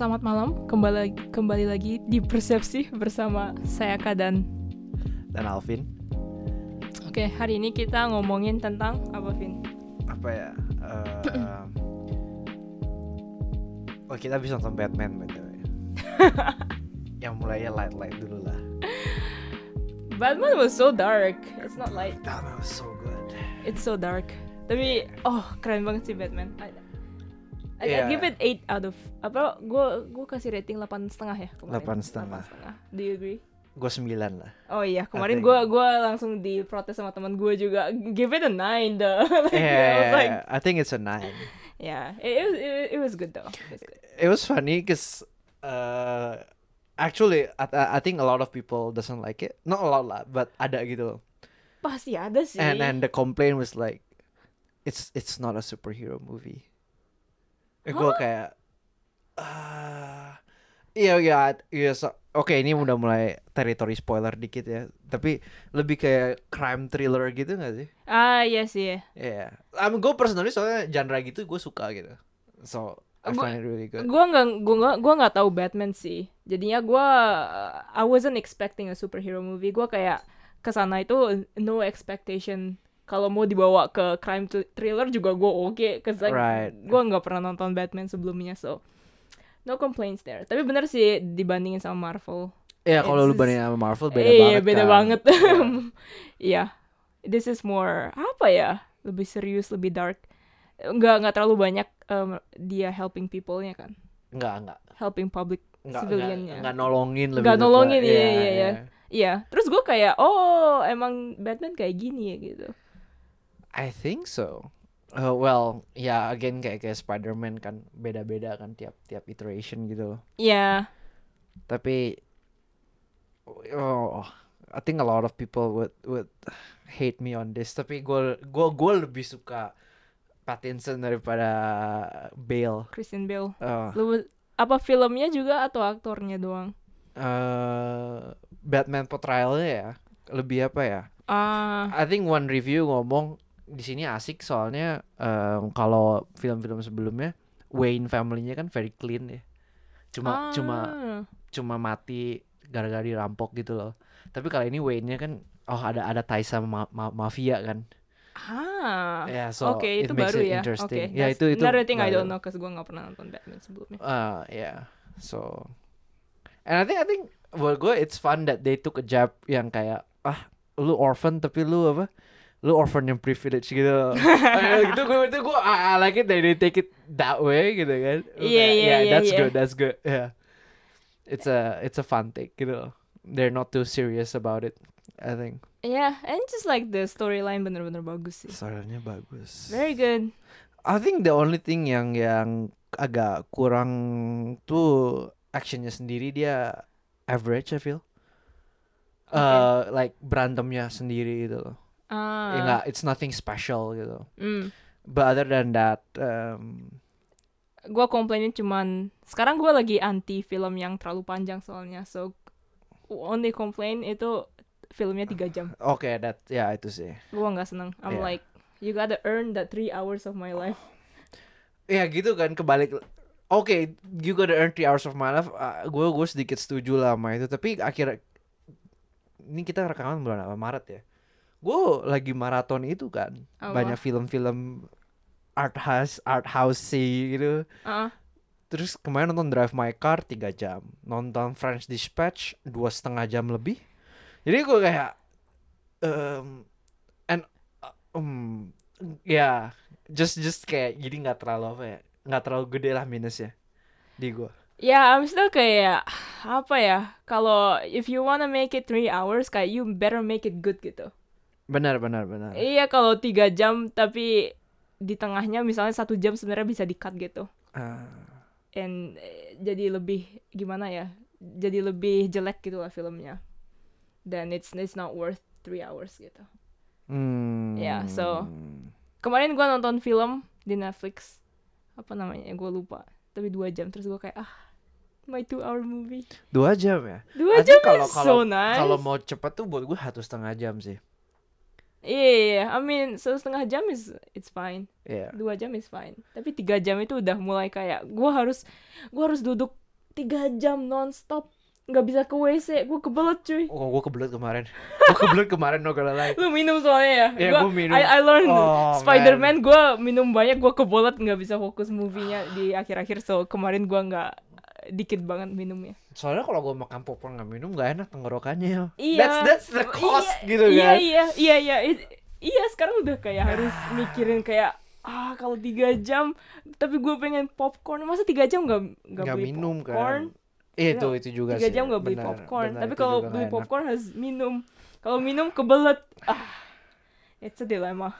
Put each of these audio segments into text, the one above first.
selamat malam. Kembali kembali lagi di Persepsi bersama saya Kadan. dan Alvin Oke, hari ini kita ngomongin tentang apa, Vin? apa ya eh, oh kita bisa nonton Batman btw yang mulainya light light dulu lah Batman was so dark. It's not light. Batman was so good It's so dark. Tapi oh, keren banget sih Batman. I, I, Yeah. Give it 8 out of apa? Gue gue kasih rating 8 setengah ya kemarin. 8 setengah. 8 setengah. Do you agree? gue sembilan lah Oh iya, kemarin gue gua langsung diprotes sama teman gue juga. Give it a 9 though. Like, yeah, I was like, I think it's a nine yeah, it, it, was- it, it was good though. It was good. it was funny because uh, actually I, I think a lot of people doesn't like it not a lot lah but ada gitu loh Pasti ada sih. and and the complaint was like it's it's not a superhero movie gue Huh? kayak ah iya iya iya so- oke ini udah mulai teritori spoiler dikit ya tapi lebih kayak crime thriller gitu gak sih Ah iya sih. Iya yeah. I mean, gue personally soalnya genre gitu gue suka gitu so I Gua- find it really good Gue nggak gua nggak gua nggak tahu Batman sih. Jadinya gue I wasn't expecting a superhero movie. Gue kayak ke sana itu no expectation. Kalau mau dibawa ke crime thr- thriller juga gue oke. Cause like, Right. gue nggak pernah nonton Batman sebelumnya so no complaints there. Tapi bener sih dibandingin sama Marvel. Iya kalau lu bandingin sama Marvel beda iya, banget beda kan. banget. Iya. Iya. This is more apa ya? Lebih serius, lebih dark. Nggak nggak terlalu banyak um, dia helping people-nya kan. Enggak enggak Helping public enggak enggak, civilian-nya. enggak nolongin lebih Nggak tepat. nolongin, iya, iya, iya. iya. Iya. Terus gue kayak, oh emang Batman kayak gini ya gitu. I think so. Uh, well, ya again kayak kayak Spider-Man kan beda-beda kan tiap tiap iteration gitu loh. Iya. Tapi oh, I think a lot of people would would hate me on this. Tapi gue gue gue lebih suka Pattinson daripada Bale. Christian Bale. Uh, Lu apa filmnya juga atau aktornya doang? uh, Batman portrayalnya ya lebih apa ya? Ah, I think one review ngomong di sini asik soalnya em, kalau film-film sebelumnya Wayne family-nya kan very clean ya. Cuma cuma ah. cuma mati gara-gara dirampok gitu loh. Tapi kalau ini Wayne-nya kan oh ada ada ties sama ma- ma- mafia kan. Ah. Ya, so Oke, it itu baru it ya. Oke. interesting. Ya, that's itu- itu Another thing I baru. don't know cause gue nggak pernah nonton Batman sebelumnya. Ah, yeah. So and I think I think buat gue it's fun that they took a jab yang kayak ah lu orphan tapi lu apa? Lu orphan yang privilege gitu. Gitu gue itu gue I, I like it that they take it that way gitu kan. Iya, iya, yeah, iya, that's iya. good. That's good. Yeah. It's a it's a fun take gitu. loh. They're not too serious about it. I think. Yeah, and just like the storyline bener-bener bagus sih. Soalnya bagus. Very good. I think the only thing yang yang agak kurang tuh actionnya sendiri dia average I feel. Uh, like berantemnya sendiri gitu loh. Ah. Ya nggak, it's nothing special gitu. Mm. But other than that, um, Gue komplainnya cuman sekarang gue lagi anti film yang terlalu panjang soalnya. So only complain itu filmnya tiga jam. oke that ya itu sih. Gue nggak seneng. I'm Yeah. like you gotta earn that three hours of my life. Ya gitu kan kebalik. Oke, you gotta earn three hours of my life. gue gue sedikit setuju lah sama itu. Tapi akhirnya ini kita rekaman bulan apa Maret ya. Gue lagi maraton itu kan. Apa? banyak film-film art house art house gitu Ah, terus kemarin nonton Drive My Car tiga jam nonton French Dispatch dua setengah jam lebih jadi gue kayak um, and uh, um, ya just just kayak jadi nggak terlalu apa ya nggak terlalu gede lah minusnya di gue Ya, I'm still kayak apa ya? Kalau if you wanna make it three hours, kayak you better make it good gitu. Benar benar benar Iya, kalau tiga jam tapi di tengahnya misalnya satu jam sebenarnya bisa di cut gitu. Ah, And eh, jadi lebih gimana ya? Jadi lebih jelek gitu lah filmnya. Dan it's it's not worth three hours gitu. hmm. Ya, so- Kemarin gua nonton film di Netflix. Apa namanya? Gue lupa. Tapi dua jam terus gua kayak ah my two hour movie. dua jam ya Dua jam kalau kalau so nice. kalau mau cepat tuh buat gue satu setengah jam sih Iya, iya, iya. I mean, satu setengah jam is it's fine. Iya. Dua jam is fine. Tapi tiga jam itu udah mulai kayak gua harus gua harus duduk tiga jam nonstop nggak bisa ke WC gue kebelet cuy Oh, gue kebelet kemarin. gue kebelet kemarin no gonna lie. lu minum soalnya ya Iya, Gua- gua minum. I, I learned Oh, Spider-Man gue minum banyak gue kebelet nggak bisa fokus movie-nya di akhir-akhir so kemarin gue nggak dikit banget minumnya Soalnya kalau gue makan popcorn nggak minum nggak enak tenggorokannya. Iya. That's that's the cost Iya, gitu iya, kan. Iya, iya, iya, iya. sekarang udah kayak harus mikirin kayak ah kalau tiga jam tapi gue pengen popcorn masa tiga jam nggak nggak beli minum popcorn kan. Iya, itu itu juga tiga jam nggak beli Benar, popcorn benar, tapi kalau beli enak. popcorn harus minum kalau minum kebelet ah it's a dilemma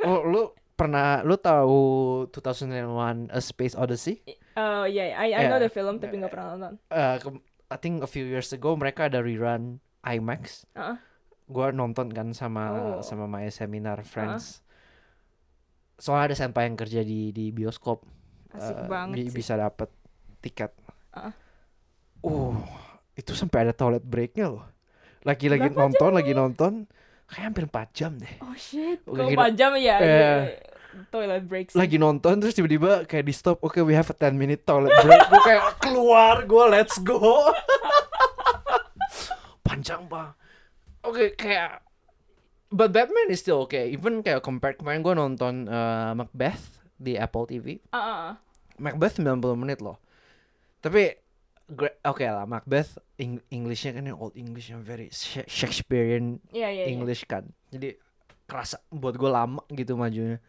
Oh, lu pernah lu tahu 2001 A Space Odyssey? Uh yeah I I know Yeah. the film tapi nggak pernah nonton Eh, ke- I think a few years ago mereka ada rerun IMAX. Heeh. Gua nonton kan sama Oh. sama my seminar friends. Soalnya ada senpai yang kerja di di bioskop. asik eh, banget bi- sih bisa dapat tiket. Heeh. Oh, itu sampai ada toilet breaknya loh. Lagi-lagi nonton, lagi nonton, kayak hampir 4 jam deh. oh shit kalau kita- empat jam ya Eh. Toilet break sih. Lagi nonton terus tiba-tiba kayak di stop, oke we have a 10 minute toilet break. gue kayak keluar, gue let's go. Panjang bang. Oke kayak But Batman is still okay. Even kayak compared kemarin gue nonton uh, Macbeth di Apple TV. Ah, ah, ah. Macbeth 90 menit loh. Tapi oke lah Macbeth Eng- Englishnya kan yang old English yang very Sha- Shakespearean Iya, iya, iya. English kan. Jadi kerasa buat gue lama gitu majunya.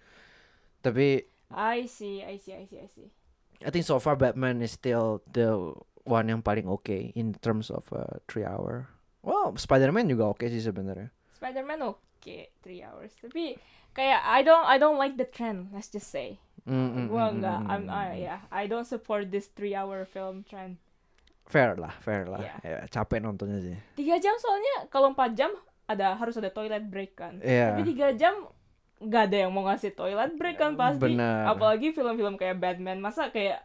Tapi I see, I see, I see, I see. I think so far Batman is still the one yang paling okay in terms of uh, three hour. Well, Spider-Man juga oke sih sebenarnya. Spider-Man oke, three hours. Tapi kayak I don't, I don't like the trend. Let's just say. Mm, mm, Gua mm, enggak, mm, I'm, mm, I, mm. yeah, I don't support this three hour film trend. Fair lah, fair lah. Iya. Ya, capek nontonnya sih. Tiga jam soalnya kalau empat jam ada harus ada toilet break kan. Iya. Tapi tiga jam nggak ada yang mau ngasih toilet break kan pasti. Benar. Apalagi film-film kayak Batman masa kayak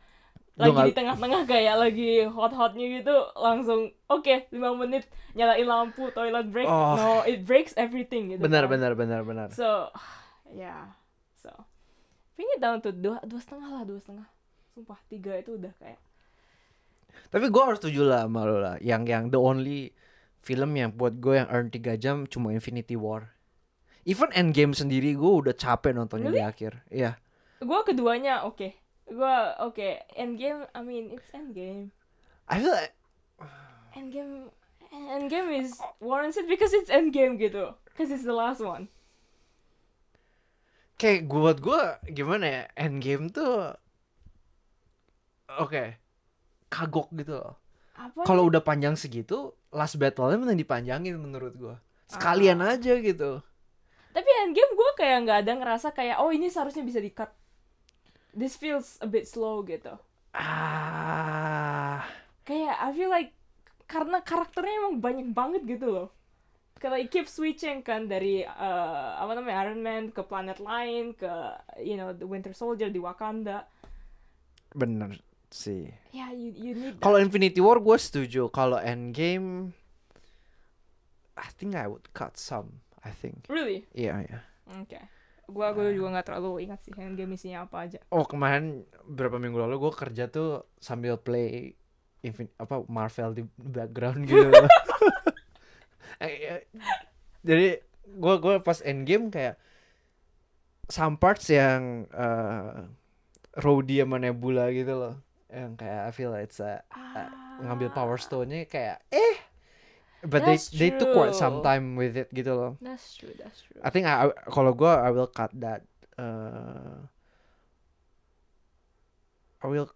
Lu lagi nggak- di tengah-tengah kayak lagi hot-hotnya gitu langsung oke lima menit nyalain lampu toilet break Oh. no it breaks everything gitu Benar, kan. benar, benar, benar. so ya so bring it down to dua dua setengah lah dua setengah sumpah tiga itu udah kayak Tapi gue harus setuju lah sama lo lah. Yang yang the only film yang buat gue yang earn 3 jam cuma Infinity War. Even Endgame sendiri gue udah capek nontonnya di Really? akhir. Iya. gua keduanya oke gua oke endgame I mean it's endgame I feel like endgame endgame is warranted because it's endgame gitu because it's the last one kayak buat gue gimana ya Endgame tuh oke kagok gitu loh. apa Kalau udah panjang segitu, last battle-nya mending dipanjangin menurut gua. Sekalian Ah. aja gitu. Tapi endgame gue kayak nggak ada ngerasa kayak oh ini seharusnya bisa di cut. This feels a bit slow gitu. Ah, Kayak I feel like karena karakternya emang banyak banget gitu loh. Kayak it keep switching kan dari eh, apa namanya Iron Man ke planet lain ke you know the Winter Soldier di Wakanda. bener sih. Ya you you need. Kalau Infinity War gue setuju. Kalau Endgame, I think I would cut some. I think. really. Iya iya. Oke. Gua gua juga nggak terlalu ingat sih endgame isinya apa aja. Oh kemarin beberapa minggu lalu gue kerja tuh sambil play Infin apa Marvel di background gitu. Eh, eh, Jadi gue gue pas endgame kayak some parts yang uh, Rhodey sama Nebula gitu loh. Yang kayak I feel like it's a, Ah. ngambil Power Stone-nya kayak eh but they That's they took quite some true. time with it gitu loh. That's true, that's true. I think I, I- kalau gue I will cut that. Uh, I will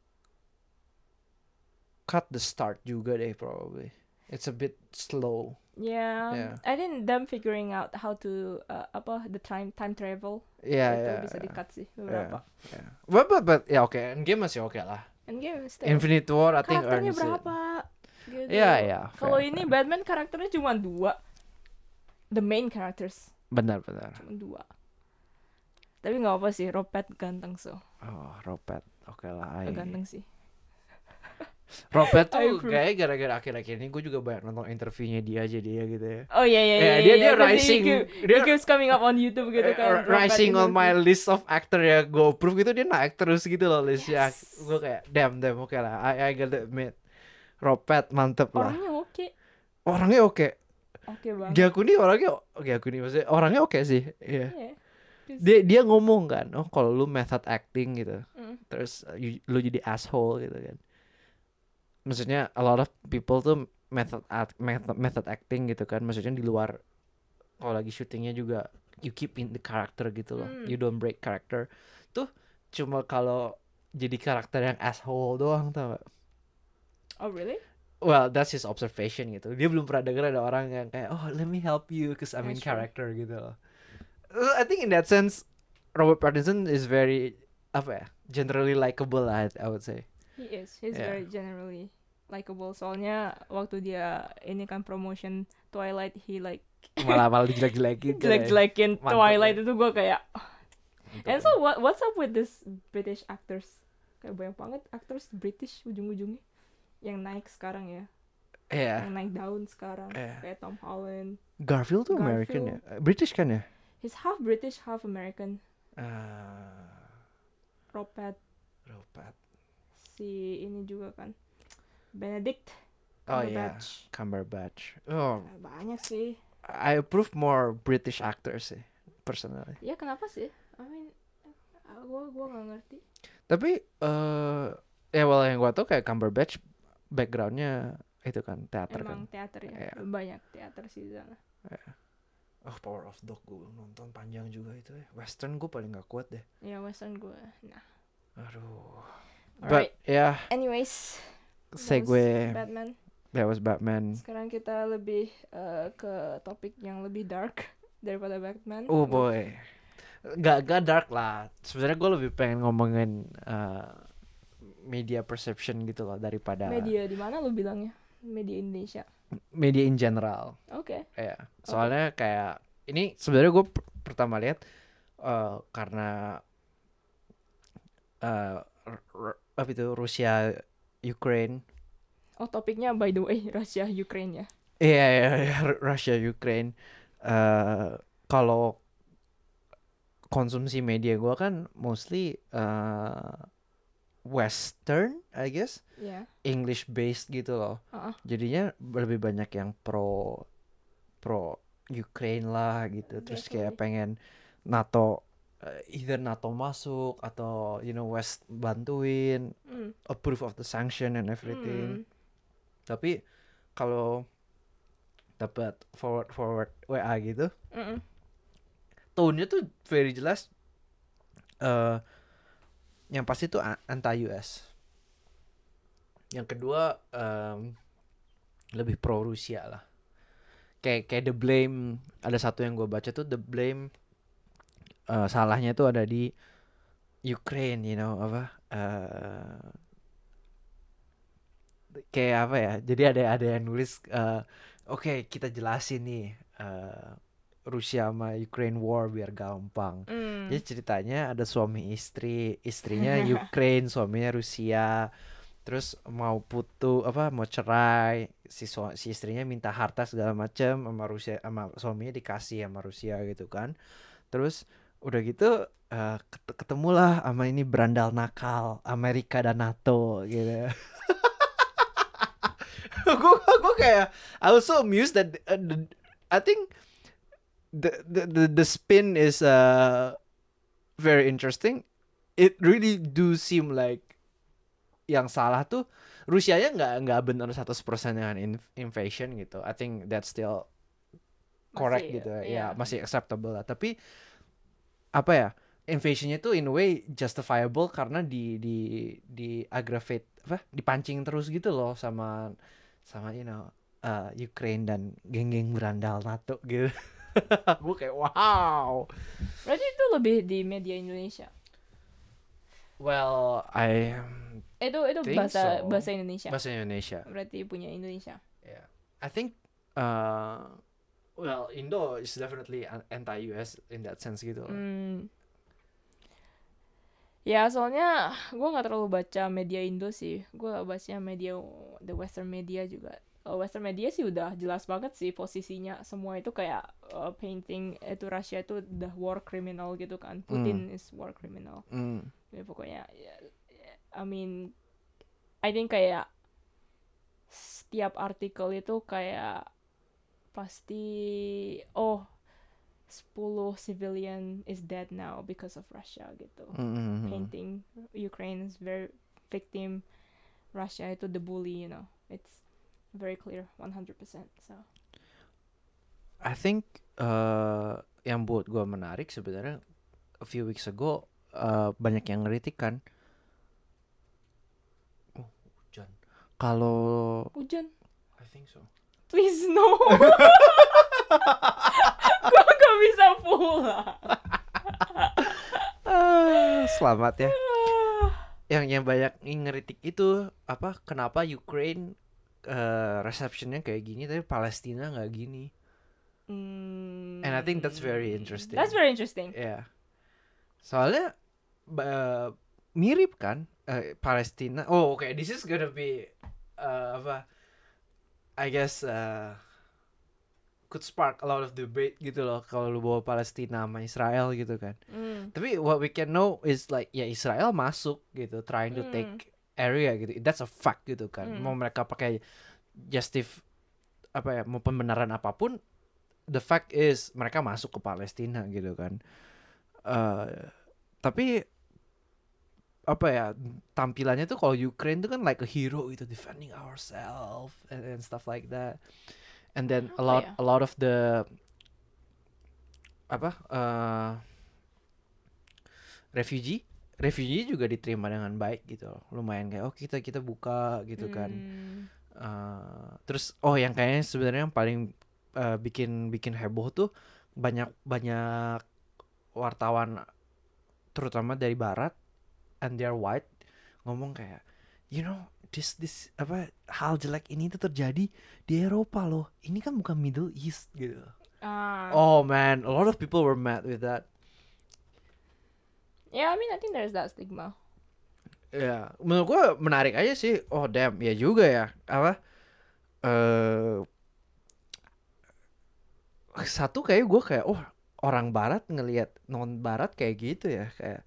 cut the start juga deh probably. It's a bit slow. Yeah, Yeah. I think them figuring out how to uh, apa the time time travel Yeah, itu yeah. bisa di cut sih beberapa. yeah. But but but ya oke, Endgame masih oke lah. Endgame still. Infinity War I think earns it. Gitu. Iya iya. Kalau ini fair. Batman karakternya cuma dua. The main characters benar benar. cuma dua. Tapi nggak apa sih, Robert ganteng so. Oh, Robert. Oke lah. I- Ganteng sih. Robert tuh kayak gara-gara akhir-akhir ini gue juga banyak nonton interviewnya dia jadi ya gitu ya. Oh iya iya Ya, iya. dia- iya, dia pasti rising- He, keep- dia- he keeps coming up on YouTube gitu Eh, kan. rising Robert on my interview. list of actor ya gue approve gitu dia naik terus gitu loh listnya Yes. gue kayak damn damn oke lah I, I gotta admit Robert mantep lah Orangnya oke. orangnya oke Oke banget. Gyakuni orangnya Gyakuni maksudnya orangnya oke sih Iya Iya. dia dia ngomong kan oh kalau lu method acting gitu Mm. terus uh, you- lu jadi asshole gitu kan maksudnya a lot of people tuh method act, method, method acting gitu kan maksudnya di luar kalau lagi syutingnya juga you keep in the character gitu loh Hmm. you don't break character tuh cuma kalau jadi karakter yang asshole doang tau gak? Oh really? well that's his observation gitu dia belum pernah denger ada orang yang kayak oh let me help you cause I'm in character gitu loh Uh, I think in that sense Robert Pattinson is very apa ya generally likable lah I would say He is. He's Yeah. very generally likable. Soalnya waktu dia ini kan promotion Twilight, he like malah malah dijelek-jelekin kan ya. jelek-jelekin Twilight ya. itu gue kayak. Mantap And so what what's up with this British actors? Kayak banyak banget actors British ujung-ujungnya yang naik sekarang ya, Iya. Yang naik daun sekarang. Iya. Kayak Tom Holland. Garfield tuh American ya? Eh, British kan ya? He's half British, half American. Ah, Robert Robert si ini juga kan. Benedict oh iya Cumberbatch. Cumberbatch. Oh. Nah, banyak sih. I approve more British actors sih personally. Ya kenapa sih? I mean uh, gua gua nggak ngerti. Tapi eh ya well yang gua tau kayak Cumberbatch backgroundnya itu kan teater emang kan. teater ya Iya. banyak teater sih di sana Oh Power of Dog gue nonton panjang juga itu ya. Western gue paling gak kuat deh. ya western gua nah Aduh. Alright. But ya anyways that was segue Batman that was Batman. sekarang kita lebih uh, ke topik yang lebih dark daripada Batman Oh boy. Gak gak dark lah. Sebenarnya gue lebih pengen ngomongin eh, media perception gitu loh daripada media di mana lu bilangnya media Indonesia media in general. oke Ya, soalnya kayak ini sebenarnya gue pertama lihat eh, karena eh r- apa itu Rusia Ukraine. oh topiknya by the way Rusia Ukraine ya Iya iya iya, Ru- Rusia Ukraine. eh kalau konsumsi media gue kan mostly eh Western, I guess, ya English based gitu loh. Heeh. Jadinya lebih banyak yang pro pro Ukraine lah gitu. Terus kayak Definitely. pengen NATO eh, either NATO masuk atau you know West bantuin Hmm. approve of the sanction and everything. Hmm. Tapi kalau dapat forward forward WA gitu, Mm-mm. tone-nya tuh very jelas eh yang pasti a- anti US. Yang kedua em, lebih pro Rusia lah. Kayak kayak the blame ada satu yang gue baca tuh the blame eh, salahnya tuh ada di Ukraine, you know apa? eh kayak apa ya? Jadi ada ada yang nulis eh, oke kita jelasin nih eh, Rusia sama Ukraine war biar gampang. Hmm. Jadi ceritanya ada suami istri, istrinya Ukraine, suaminya Rusia. Terus mau putu apa mau cerai, si sua- si istrinya minta harta segala macam sama Rusia sama suaminya dikasih sama Rusia gitu kan. Terus udah gitu ket- ketemulah sama ini berandal nakal Amerika dan NATO gitu. gue gue kayak I was so amused that uh, the- I think the the the, the spin is uh very interesting. It really do seem like yang salah tuh Rusianya nggak nggak benar 100% dengan in- invasion gitu. I think that's still correct Masih, gitu ya, iya. masih acceptable lah. Tapi apa ya? Invasionnya tuh in a way justifiable karena di di di aggravate apa? Dipancing terus gitu loh sama sama you know uh, Ukraine dan geng-geng berandal NATO gitu. gue kayak wow. Berarti itu lebih di media Indonesia. Well, I Itu itu Think bahasa so. bahasa Indonesia. bahasa Indonesia. Berarti punya Indonesia. Yeah. I think uh well, Indo is definitely an- anti-US in that sense gitu. Hmm. Ya soalnya gue nggak terlalu baca media Indo sih. Gue baca media the Western media juga. Kalau Western media sih udah jelas banget sih posisinya. Semua itu kayak uh, painting itu Rusia itu the war criminal gitu kan. Putin is war criminal. Hmm. Ya, pokoknya ya, ya, I mean I think kayak setiap artikel itu kayak pasti oh 10 civilian is dead now because of Russia gitu. Hmm. Painting Ukraine is very victim Russia itu the bully, you know. It's very clear 100%. So, I think uh, yang buat gue menarik sebenarnya a few weeks ago uh, banyak yang ngeritik kan. Oh, hujan. Kalau hujan. I think so. Please no. Gua gak bisa pulang. Ah, selamat ya. Yang yang banyak ngeritik itu apa? Kenapa Ukraine uh, receptionnya kayak gini tapi Palestina nggak gini? Hmm, And I think that's very interesting. That's very interesting. Ya. Soalnya ba- mirip kan eh, Palestina. Oh, oke, this is gonna be uh, apa? I guess uh, could spark a lot of debate gitu loh kalau lu bawa Palestina sama Israel gitu kan. Hmm. Tapi what we can know is like ya Israel masuk gitu trying to Hmm. take area gitu. That's a fact gitu kan. Hmm. Mau mereka pakai justif apa ya, mau pembenaran apa pun the fact is mereka masuk ke Palestina gitu kan. Eh tapi apa ya tampilannya tuh kalau Ukraine tuh kan like a hero gitu defending ourselves and, and stuff like that. And then a lot ya? a lot of the apa eh refugee refugee juga diterima dengan baik gitu loh. lumayan kayak oh kita kita buka gitu kan Hmm. Eh, terus oh yang kayaknya sebenarnya yang paling eh, bikin bikin heboh tuh banyak banyak wartawan terutama dari barat and they're white ngomong kayak you know this this apa hal jelek ini tuh terjadi di Eropa loh ini kan bukan Middle East gitu Ah. oh man a lot of people were mad with that Yeah, I mean I think there's that stigma. Ya, menurut gua menarik aja sih. Oh damn, ya juga ya. Apa? Eh satu kayak gua kayak oh orang barat ngelihat non barat kayak gitu ya, kayak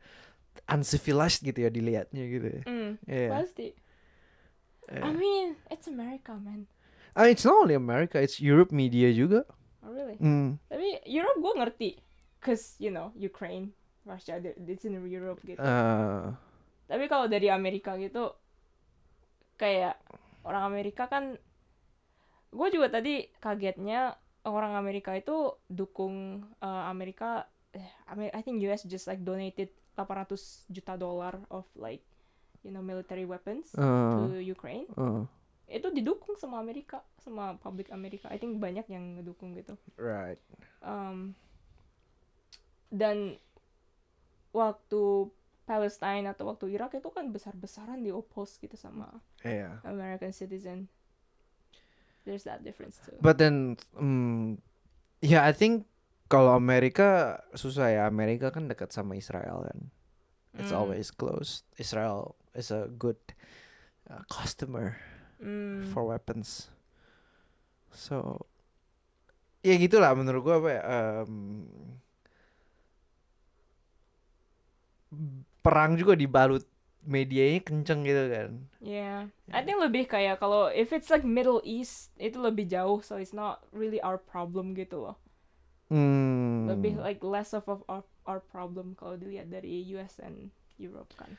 uncivilized gitu ya dilihatnya gitu ya. Hmm. Iya. Pasti. iya. I mean, it's America, man. Ah, it's not only America, it's Europe media juga. Oh, really? Hmm. Tapi Europe gue ngerti. Cause, you know, Ukraine, Russia, it's in Europe gitu. Eh, Tapi kalau dari Amerika gitu, kayak orang Amerika kan, gue juga tadi kagetnya orang Amerika itu dukung uh, Amerika, eh, I think US just like donated 800 juta dolar of like, you know, military weapons eh, to Ukraine. eh, Itu didukung sama Amerika, sama public Amerika. I think banyak yang ngedukung gitu. right. Um, dan waktu Palestine atau waktu Irak itu kan besar-besaran di oppose gitu sama Iya. American citizen. There's that difference too. But then, hmm, ya I think kalau Amerika susah ya. Amerika kan dekat sama Israel kan. It's Mm. always close. Israel is a good uh, customer Mm. for weapons. So, ya gitulah menurut gua apa ya. em, perang juga dibalut medianya kenceng gitu kan. Yeah, I think lebih kayak kalau if it's like Middle East itu lebih jauh, so it's not really our problem gitu loh. Hmm. Lebih like less of of our, our problem kalau dilihat dari US and Europe kan.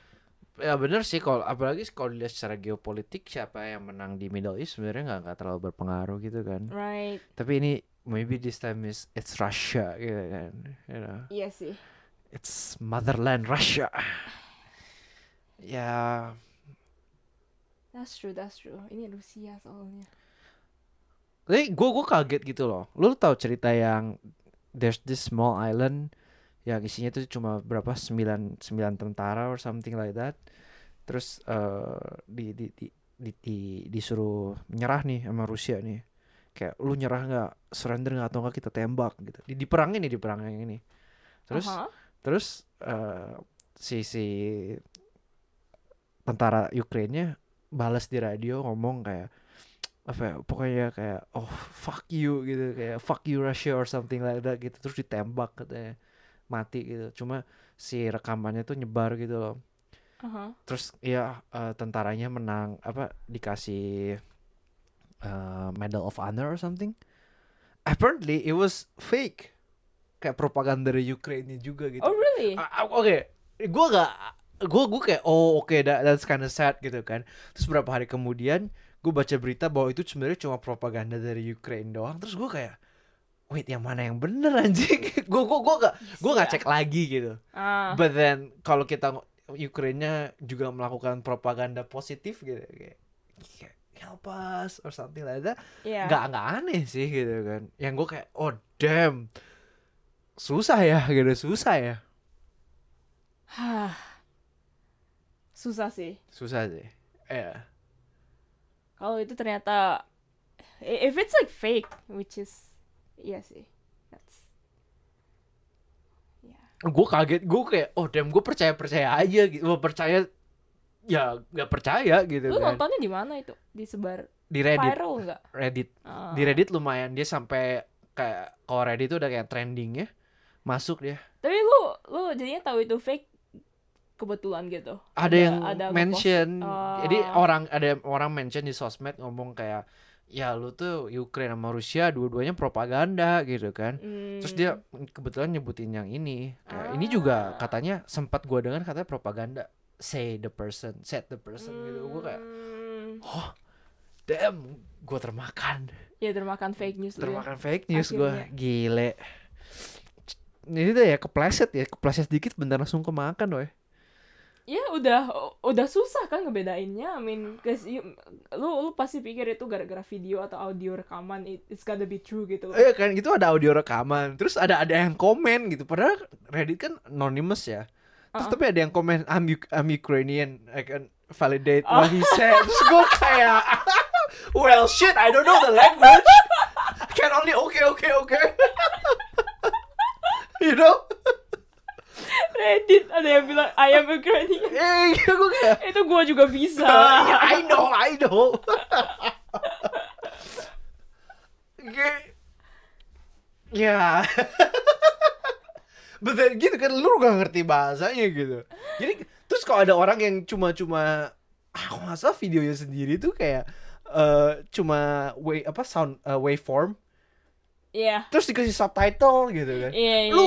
Ya bener sih kalau apalagi kalau dilihat secara geopolitik siapa yang menang di Middle East sebenarnya nggak nggak terlalu berpengaruh gitu kan. Right. Tapi ini maybe this time is it's Russia gitu kan. You know, Iya sih. It's motherland Russia. Ya, That's true, that's true. Ini Rusia soalnya. tapi gue gue kaget gitu loh. Lu tahu cerita yang there's this small island yang isinya tuh cuma berapa sembilan sembilan tentara or something like that. Terus eh di, di, di, di, di- disuruh nyerah nih sama Rusia nih. Kayak lu nyerah nggak, surrender nggak atau nggak kita tembak gitu. Di, diperangin nih diperangin ini. Terus Aha. Terus eh si si tentara Ukraina balas di radio ngomong kayak apa ya, pokoknya kayak oh fuck you gitu kayak fuck you Russia or something like that gitu. Terus ditembak katanya mati gitu. Cuma si rekamannya tuh nyebar gitu loh. Aha. terus ya eh, tentaranya menang apa dikasih eh, Medal of Honor or something. Apparently it was fake kayak propaganda dari Ukraine juga gitu. Oh really? Ah, oke gue gak gue gue kayak oh oke that, that's kind of sad gitu kan. Terus beberapa hari kemudian gue baca berita bahwa itu sebenarnya cuma propaganda dari Ukraine doang. Terus gue kayak wait yang mana yang bener anjing? Gue gue gue gak gue gak cek lagi gitu. Ah. But then kalau kita Ukraina juga melakukan propaganda positif gitu kayak kayak, help us or something like that Iya. nggak nggak aneh sih gitu kan. Yang gue kayak oh damn susah ya gitu susah ya Hah. Susah sih. susah sih ya Kalau itu ternyata if it's like fake, which is iya sih. That's yeah. gue kaget gue kayak oh damn gue percaya percaya aja gitu gue percaya ya nggak percaya gitu Lu kan nontonnya di mana itu? Disebar di Reddit viral nggak? Reddit Ah. di Reddit lumayan dia sampai kayak kalau Reddit itu udah kayak trending ya masuk dia Tapi lu lu jadinya tahu itu fake kebetulan gitu. ada, Ada- yang ada mention jadi Oh. orang ada orang mention di sosmed ngomong kayak ya lu tuh Ukraine sama Rusia dua-duanya propaganda gitu kan terus dia Hmm. kebetulan nyebutin yang ini Kayak ini juga Ah. katanya sempat gua dengar katanya propaganda say the person set the person gitu gua kayak Hmm. oh damn gua termakan Ya termakan fake news ya. termakan fake news gua Akhirnya. gile ini tuh ya kepleset ya kepleset dikit bentar langsung kemakan woy Ya udah udah susah kan ngebedainnya. I mean, cause you, lu lu pasti pikir itu gara-gara video atau audio rekaman it, it's gotta be true gitu. Iya kan itu ada audio rekaman terus ada ada yang komen gitu padahal Reddit kan anonymous ya terus Uh-uh. tapi ada yang komen I'm, I'm Ukrainian I can validate Oh. what he said terus gue kayak well shit I don't know the language I can only okay okay okay you know? Reddit ada yang bilang I am Ukrainian. eh gue kayak itu gua juga bisa. yeah, I know I know. Ya. Betul gitu kan lu gak ngerti bahasanya gitu. Jadi terus kalau ada orang yang cuma-cuma aku nggak salah videonya sendiri tuh kayak eh cuma way apa sound eh, waveform Iya. terus dikasih subtitle gitu kan Iya, iya. lu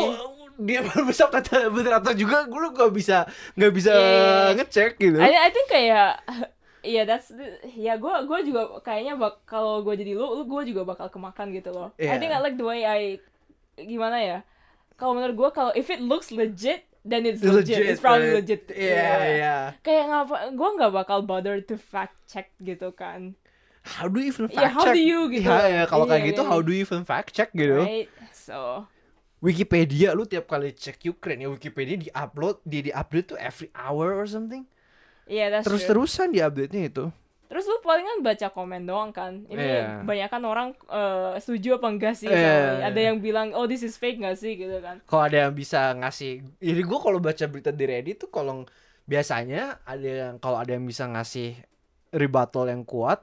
dia subtitle bener atau juga lu gak bisa nggak bisa Iya, iya, iya. ngecek gitu I, I think kayak Iya, that's the- ya gue gua juga kayaknya bak kalau gue jadi lu, lu gue juga bakal kemakan gitu loh. I Iya. think I like the way I gimana ya? Kalau menurut gue kalau if it looks legit, then it's legit. It's probably right? legit. Iya, iya. Kayak ngapa? Gue nggak bakal bother to fact check gitu kan. How do you even Iya, fact how check? do you gitu. Iya, iya, kalau kayak Iya, gitu iya. how do you even fact check gitu? Right? So Wikipedia lu tiap kali cek Ukraine ya Wikipedia di-upload, di di-update tuh every hour or something. yeah, that's. Terus-terusan di-update-nya itu. Terus lu palingan baca komen doang kan. Ini Iya. banyakan orang eh, setuju apa enggak sih? Iya. sama- Ada yang bilang, "Oh, this is fake enggak sih?" gitu kan. Kalau ada yang bisa ngasih, jadi gua kalau baca berita di Reddit tuh kalau biasanya ada yang kalau ada yang bisa ngasih rebuttal yang kuat,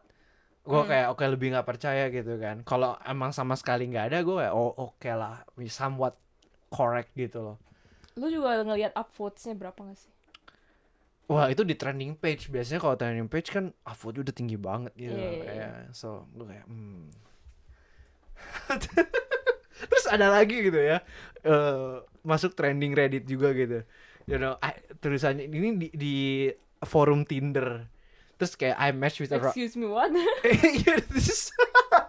gua Hmm. kayak oke lebih nggak percaya gitu kan. Kalau emang sama sekali nggak ada, gua kayak oh oke lah, somewhat correct gitu loh. Lu juga ngelihat upvotes-nya berapa gak sih? Wah itu di trending page biasanya kalau trending page kan upvote udah tinggi banget gitu Iya, iya, kayak so gue kayak hmm. terus ada lagi gitu ya eh masuk trending Reddit juga gitu you know I- tulisannya ini di, di forum Tinder terus kayak I match with a Excuse me, what? Iya, this is-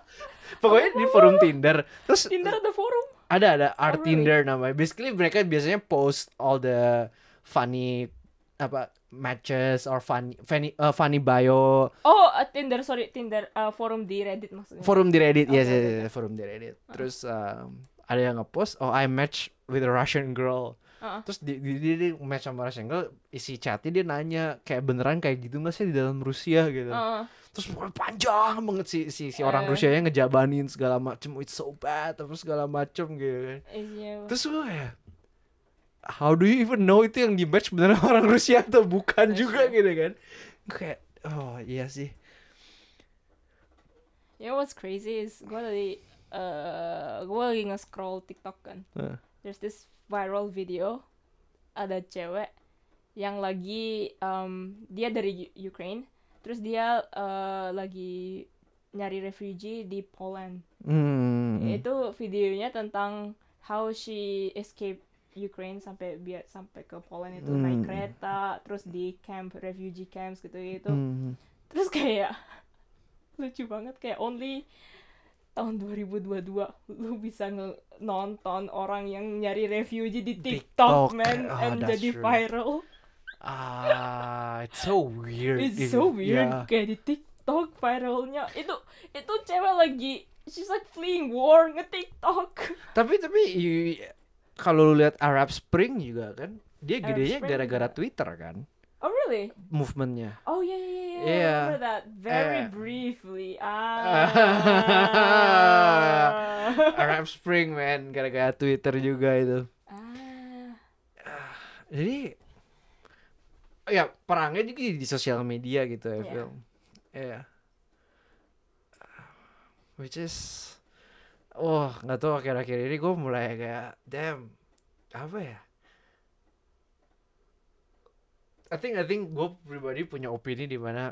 pokoknya di forum Tinder terus Tinder ada forum? ada ada art Oh, really? Tinder namanya. Basically mereka biasanya post all the funny apa matches or funny funny uh, funny bio Oh, uh, Tinder, sorry, Tinder uh, forum di Reddit maksudnya. forum di Reddit Oke, yes, oke, yes, yes, forum di Reddit. Terus um, ada yang ngepost oh I match with a Russian girl. Uh-uh. Terus di, di, dia, dia match sama girl isi chatnya dia nanya kayak beneran kayak gitu nggak sih di dalam Rusia gitu. Uh, Terus pokoknya panjang banget si si, si orang Eh. Rusianya ngejabanin segala macem it's so bad terus segala macem gitu kan. iya. Terus gue kayak how do you even know itu yang di match beneran orang Rusia atau bukan That's juga true. gitu kan kayak oh iya sih You know what's crazy is gue tadi uh, gue lagi nge-scroll TikTok kan. Heeh. There's this viral video ada cewek yang lagi um, dia dari Ukraine, terus dia uh, lagi nyari refugee di Poland. hmm. Itu videonya tentang how she escape Ukraine sampai biar sampai ke Poland itu naik Hmm. kereta, terus di camp refugee camps gitu gitu. Hmm. Terus kayak lucu banget kayak only tahun 2022 lu bisa nonton orang yang nyari refugee di TikTok, TikTok, man oh, and jadi true. viral. ah it's so weird It's if- so weird yeah. kayak di TikTok viralnya itu itu cewek lagi she's like fleeing war nge TikTok. tapi tapi kalau lu lihat Arab Spring juga kan dia Arab gedenya gara-gara. Twitter kan Oh really? movementnya Oh yeah yeah yeah. yeah. I Yeah. remember that very Eh. briefly. Ah. Arab Spring man gara-gara Twitter juga itu ah. jadi ya perangnya juga di sosial media gitu ya Iya. film Iya. which is wah nggak tahu akhir-akhir ini gue mulai kayak damn apa ya I think I think gue pribadi punya opini di mana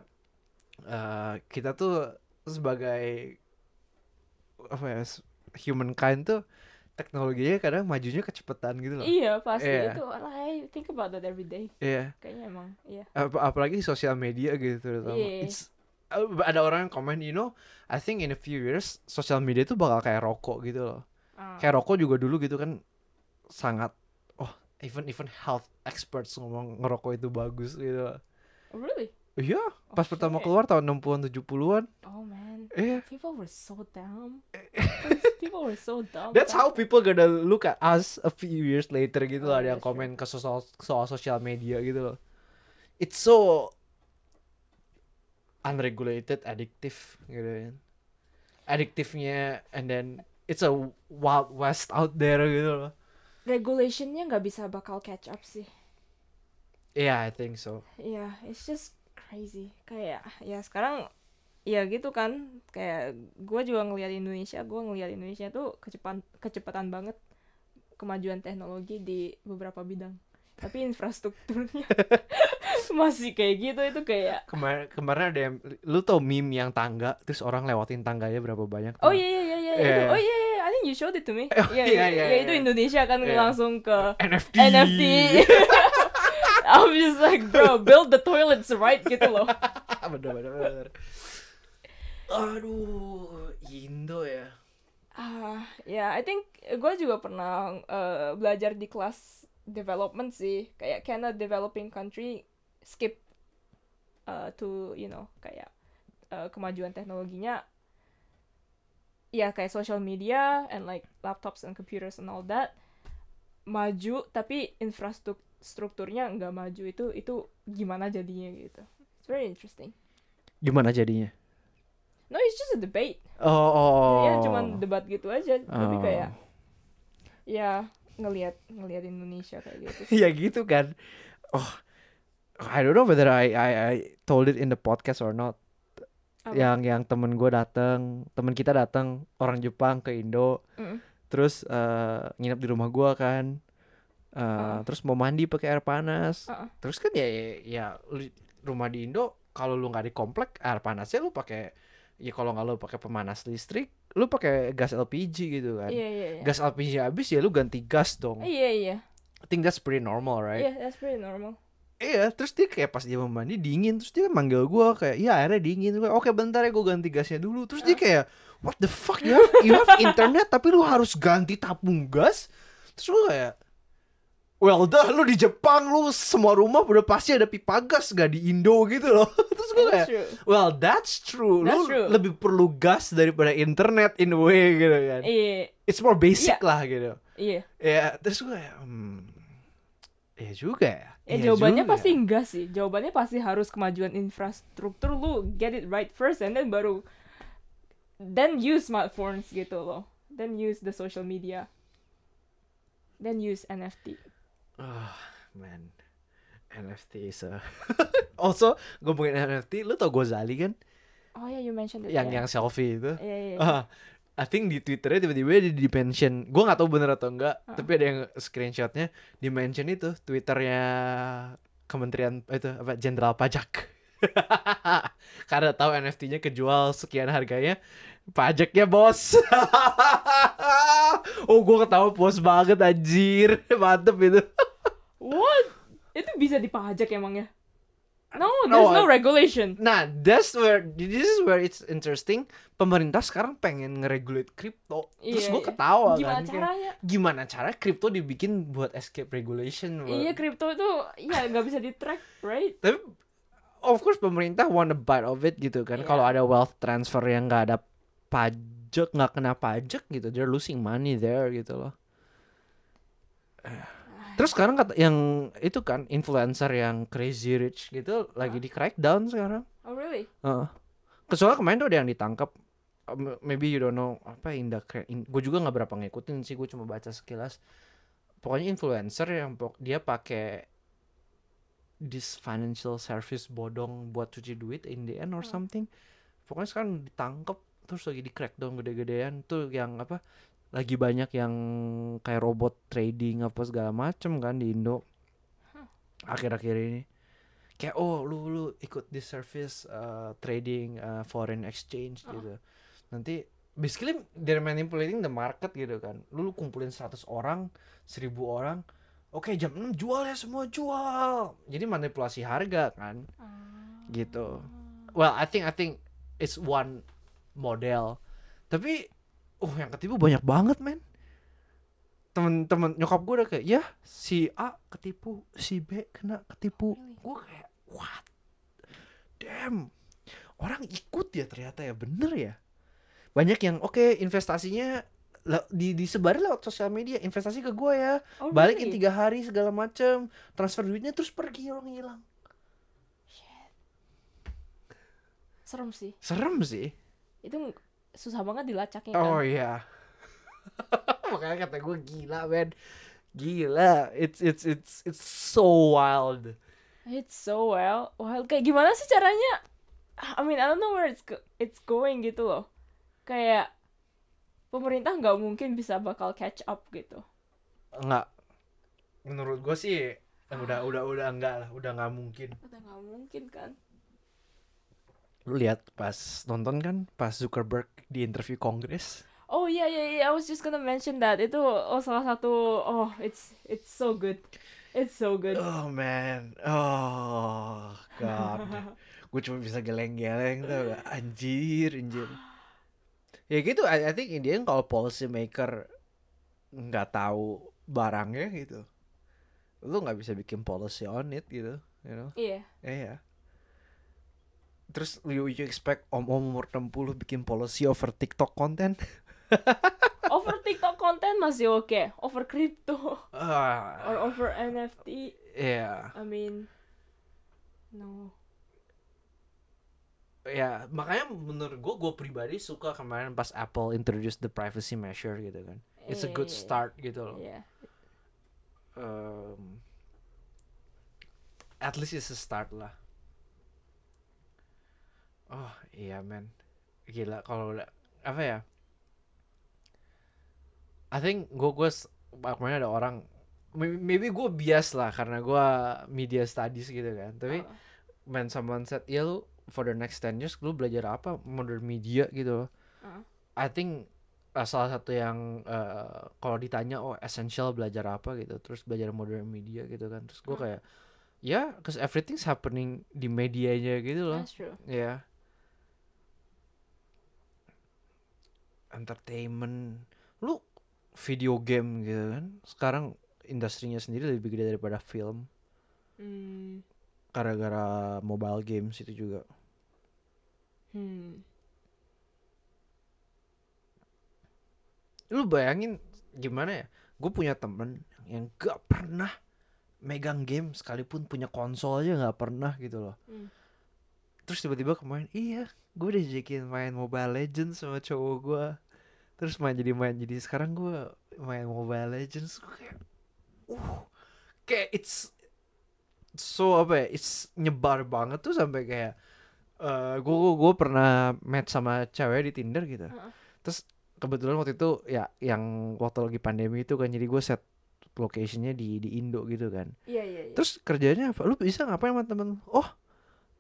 eh, kita tuh sebagai apa ya humankind tuh teknologinya kadang majunya kecepatan gitu loh. Iya pasti Iya. itu. I think about that every day. Iya. Kayaknya emang. Iya. Ap- apalagi di sosial media gitu terutama. Iya. It's uh, ada orang yang komen, you know, I think in a few years sosial media tuh bakal kayak rokok gitu loh. Ah. Kayak rokok juga dulu gitu kan sangat even even health experts ngomong ngerokok itu bagus gitu. Oh, really? Iya, Oh, pas pertama shit. keluar tahun 60-an 70-an. Oh man. Iya. People were so dumb. People were so dumb. That's how people gonna look at us a few years later gitu Oh, loh. Ada yang true. komen ke soal soal sosial media gitu loh. It's so unregulated, addictive gitu kan. Addiktifnya and then it's a wild west out there gitu loh. Regulationnya nggak bisa bakal catch up sih. Yeah, I think so. Iya, it's just crazy. Kayak ya sekarang ya gitu kan. Kayak gue juga ngeliat Indonesia, gue ngeliat Indonesia tuh kecepatan kecepatan banget kemajuan teknologi di beberapa bidang. Tapi infrastrukturnya masih kayak gitu itu kayak Kemarin kemarin ada yang lu tau meme yang tangga terus orang lewatin tangganya berapa banyak Oh iya iya iya iya. Oh iya iya, Think you showed it to me. Oh, Iya iya, iya iya, iya, itu. Indonesia kan Iya. langsung ke NFT. NFT. I'm just like, bro, build the toilets right gitu loh. bener bener bener. Aduh, Indo ya. Ah, ya, I think gue juga pernah eh, belajar di kelas development sih, kayak can a developing country skip uh, to, you know, kayak eh, kemajuan teknologinya, ya kayak social media and like laptops and computers and all that maju, tapi infrastrukturnya nggak maju itu itu gimana jadinya gitu. It's very interesting. Gimana jadinya? No, it's just a debate. Oh, oh. ya cuman debat gitu aja tapi Oh. kayak ya ngelihat ngelihat Indonesia kayak gitu ya gitu kan. Oh, I don't know whether I I, I told it in the podcast or not. Apa? Yang yang temen gue datang, temen kita datang orang Jepang ke Indo, Mm. terus eh, nginep di rumah gua kan. Eh, Ah. terus mau mandi pakai air panas. Ah. Terus kan ya ya lu- rumah di Indo kalau lu nggak di komplek air panasnya lu pakai ya kalau nggak lu pakai pemanas listrik, lu pakai gas LPG gitu kan. iya iya iya Gas LPG habis ya lu ganti gas dong. iya iya I think that's pretty normal, right? iya that's pretty normal Iya, terus dia kayak pas dia mau mandi dingin, terus dia manggil gua kayak, iya airnya dingin. Gua, Oke bentar ya gua ganti gasnya dulu. Terus dia kayak, what the fuck you have, you have internet tapi lu harus ganti tabung gas. Terus gua kayak, well dah lu di Jepang lu semua rumah udah pasti ada pipa gas gak di Indo gitu loh. terus gua that's kayak, well that's true. That's lu true. lebih perlu gas daripada internet in a way gitu kan. iya It's more basic Iya. lah gitu. iya Ya, terus gue kayak, hmm, iya juga ya. Ya Iya jawabannya juga pasti ya. enggak sih jawabannya pasti harus kemajuan infrastruktur lu get it right first and then baru then use smartphones gitu loh then use the social media then use NFT Ah, man. NFT is a... also, ngomongin NFT, lu tau Gozali kan? Oh ya, you mentioned it. Yang ya. yang selfie itu. Iya, iya, iya. Ah, I think di Twitternya tiba-tiba dia di mention, gue nggak tahu bener atau enggak, Ah. tapi ada yang screenshotnya di mention itu Twitternya Kementerian itu apa Jenderal Pajak. Karena tahu NFT-nya kejual sekian harganya, pajaknya bos. oh gue ketawa bos banget anjir, mantep itu. What? Itu bisa dipajak emangnya? No, No, there's no I- regulation. Nah, that's where this is where it's interesting. Pemerintah sekarang pengen ngeregulate kripto. Terus Iya, gue iya. ketawa Gimana kan. kayak, caranya? gimana cara kripto dibikin buat escape regulation Bro. Iya, kripto itu ya nggak bisa di track, right? tapi of course pemerintah want a bite of it gitu kan Iya. kalau ada wealth transfer yang nggak ada pajak nggak kena pajak gitu they're losing money there gitu loh Eh, terus sekarang kata yang itu kan influencer yang crazy rich gitu lagi di crackdown sekarang Oh really? Heeh. Kesoalnya kemarin tuh ada yang ditangkap Um, maybe you don't know apa Indah in, gue juga nggak berapa ngikutin sih gue cuma baca sekilas pokoknya influencer yang pok- dia pakai this financial service bodong buat cuci duit in the end or Hmm. something pokoknya sekarang ditangkap terus lagi di crackdown gede-gedean tuh yang apa lagi banyak yang kayak robot trading apa segala macem kan di Indo. Akhir-akhir ini. Kayak oh lu lu ikut di service uh, trading uh, foreign exchange Oh. gitu. Nanti basically they're manipulating the market gitu kan. Lu, lu kumpulin 100 orang 1000 orang oke jam 6 jual ya semua jual. Jadi manipulasi harga kan. Gitu. Well I think I think it's one model. Tapi oh yang ketipu banyak banget men. Temen-temen nyokap gue udah kayak ya si A ketipu si B kena ketipu. Gue kayak what? Damn. Orang ikut ya ternyata ya bener ya. Banyak yang oke investasinya le- di disebarin lewat sosial media investasi ke gue ya. Oh, balikin tiga hari segala macem transfer duitnya terus pergi orang hilang. Serem sih. serem sih. Itu susah banget dilacaknya Oh kan. iya. Makanya kata gue gila, men. Gila. It's it's it's it's so wild. It's so well. Wild kayak gimana sih caranya? I mean, I don't know where it's go- it's going gitu loh. Kayak pemerintah nggak mungkin bisa bakal catch up gitu. Enggak. Menurut gue sih udah udah udah enggak lah, udah nggak mungkin. Udah nggak mungkin kan? Lu lihat pas nonton kan pas Zuckerberg di interview Kongres. Oh iya iya iya, I was just gonna mention that. Itu oh salah satu oh it's it's so good. It's so good. Oh man. Oh god. gue cuma bisa geleng-geleng tuh anjir anjir ya gitu I, I think in the end kalau policy maker nggak tahu barangnya gitu lu nggak bisa bikin policy on it gitu you know Iya. Eh, ya terus you, you expect om-om umur 60 bikin policy over TikTok konten Over TikTok konten masih oke. Over crypto ah or over NFT, ya I mean no. ya makanya menurut gue gue pribadi suka kemarin pas Apple introduce the privacy measure gitu kan it's a good iya, iya. start gitu loh Iya. um, at least it's a start lah. Oh iya men, gila kalau apa ya? I think gue gue kemarin ada orang maybe, gue bias lah karena gue media studies gitu kan. Tapi Oh. when someone said ya lu for the next 10 years lu belajar apa modern media gitu loh. Uh. I think uh, salah satu yang uh, kalau ditanya oh essential belajar apa gitu terus belajar modern media gitu kan terus gue Hmm. kayak ya cause everything's happening di medianya gitu loh That's true. Entertainment lu video game gitu kan sekarang industrinya sendiri lebih gede daripada film Hmm. gara-gara mobile games itu juga Hmm. lu bayangin gimana ya gue punya temen yang gak pernah megang game sekalipun punya konsol aja gak pernah gitu loh Hmm. Terus tiba-tiba kemarin iya gue udah diajakin main Mobile Legends sama cowok gue terus main jadi main jadi sekarang gue main Mobile Legends gue kayak uh kayak it's so apa ya it's nyebar banget tuh sampai kayak eh gue gue pernah match sama cewek di Tinder gitu. Terus kebetulan waktu itu ya yang waktu lagi pandemi itu kan jadi gue set locationnya di di Indo gitu kan. Iya iya iya. terus kerjanya apa? Lu bisa ngapain sama temen oh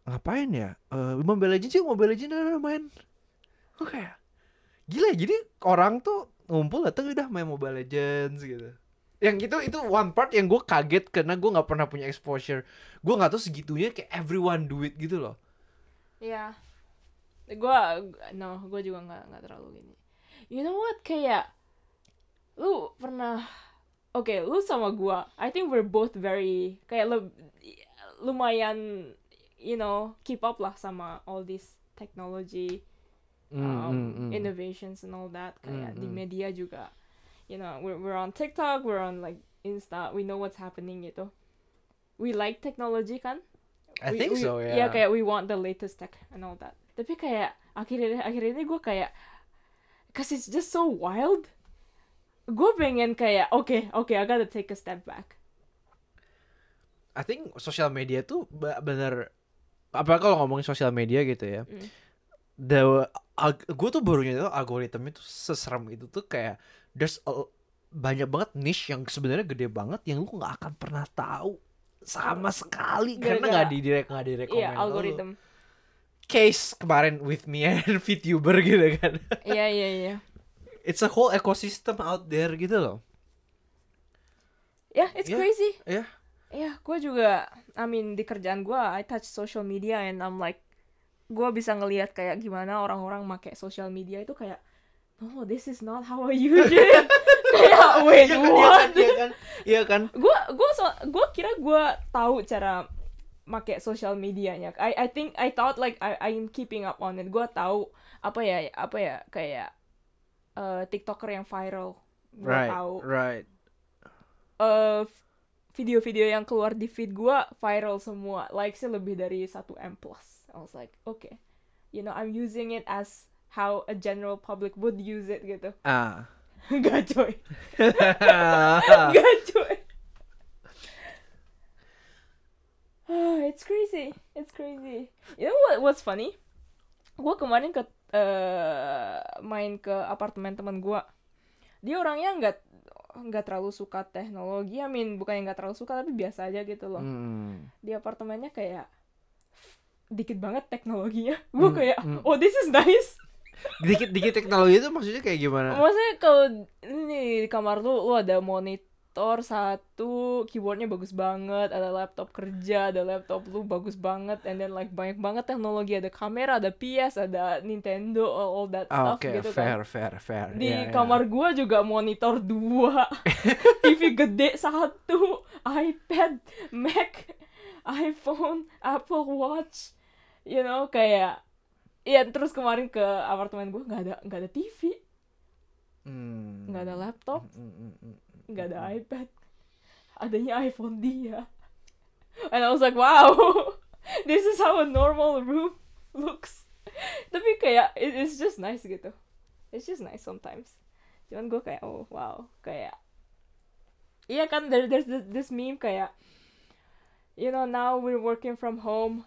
ngapain ya Eh Mobile Legends sih Mobile Legends udah main gue kayak gila jadi orang tuh ngumpul datang udah main Mobile Legends gitu yang itu itu one part yang gue kaget karena gue nggak pernah punya exposure gue nggak tahu segitunya kayak everyone do it gitu loh Iya. Gua no, gua juga nggak nggak terlalu gini. You know what? Kayak lu pernah Oke, lu sama gua. I think we're both very kayak lu lumayan you know, keep up lah sama all this technology Mm, um, mm, mm. innovations and all that kayak Mm, di mm. media juga. You know, we're we're on TikTok, we're on like Insta, we know what's happening gitu. We like technology kan? I we- think we- so yeah, ya kayak we want the latest tech and all that. Tapi kayak akhirnya akhirnya gue kayak, cause it's just so wild. Gue pengen kayak, oke oke, I gotta take a step back. I think sosial media tuh bener apa kalau ngomongin sosial media gitu ya Mm. the gue tuh baru nyadar algoritma itu seserem itu tuh kayak there's a- banyak banget niche yang sebenarnya gede banget yang lu nggak akan pernah tahu sama sekali karena Gara-gara- nggak di direct nggak di Iya, algoritma. case kemarin with me and VTuber gitu kan Iya iya iya. it's a whole ecosystem out there gitu loh Yeah, it's Yeah, crazy. yeah. Yeah, gue juga, I mean di kerjaan gue, I touch social media and I'm like, gue bisa ngelihat kayak gimana orang-orang make social media itu kayak, no, this is not how I use it. kayak, wait, Iya kan, iya what? kan, iya kan, iya kan. gue gue so, gue kira gue tahu cara make social medianya I I think I thought like I I'm keeping up on it gue tahu apa ya apa ya kayak eh, tiktoker yang viral gue Right, tahu right. eh video-video yang keluar di feed gue viral semua likesnya lebih dari 1 m plus I was like okay you know I'm using it as how a general public would use it gitu Ah. Enggak coy Enggak cuy. Ah, it's crazy. It's crazy. You know what what's funny? Gue kemarin ke eh, main ke apartemen teman gue. Dia orangnya nggak nggak terlalu suka teknologi. I mean bukan yang nggak terlalu suka tapi biasa aja gitu loh. Hmm. Di apartemennya kayak dikit banget teknologinya. Gue Hmm, kayak hmm. oh this is nice. Dikit dikit teknologi itu maksudnya kayak gimana? Maksudnya kalau ini di kamar lu lu ada monitor satu, keyboardnya bagus banget, ada laptop kerja, ada laptop lu bagus banget, and then like banyak banget teknologi, ada kamera, ada PS, ada Nintendo, all, all that Ah, stuff Oke, gitu fair, kan. fair, fair. Di iya. kamar gua juga monitor dua, TV gede satu, iPad, Mac, iPhone, Apple Watch, you know kayak Iya terus kemarin ke apartemen gue nggak ada nggak ada TV, Hmm. nggak ada laptop, Hmm, hmm, hmm, nggak ada iPad. Adanya iPhone dia and I was like wow this is how a normal room looks. Tapi kayak it- it's just nice gitu. It's just nice sometimes. Cuman gue kayak oh wow. Kayak iya kan there, there's this, this meme kayak you know now we're working from home.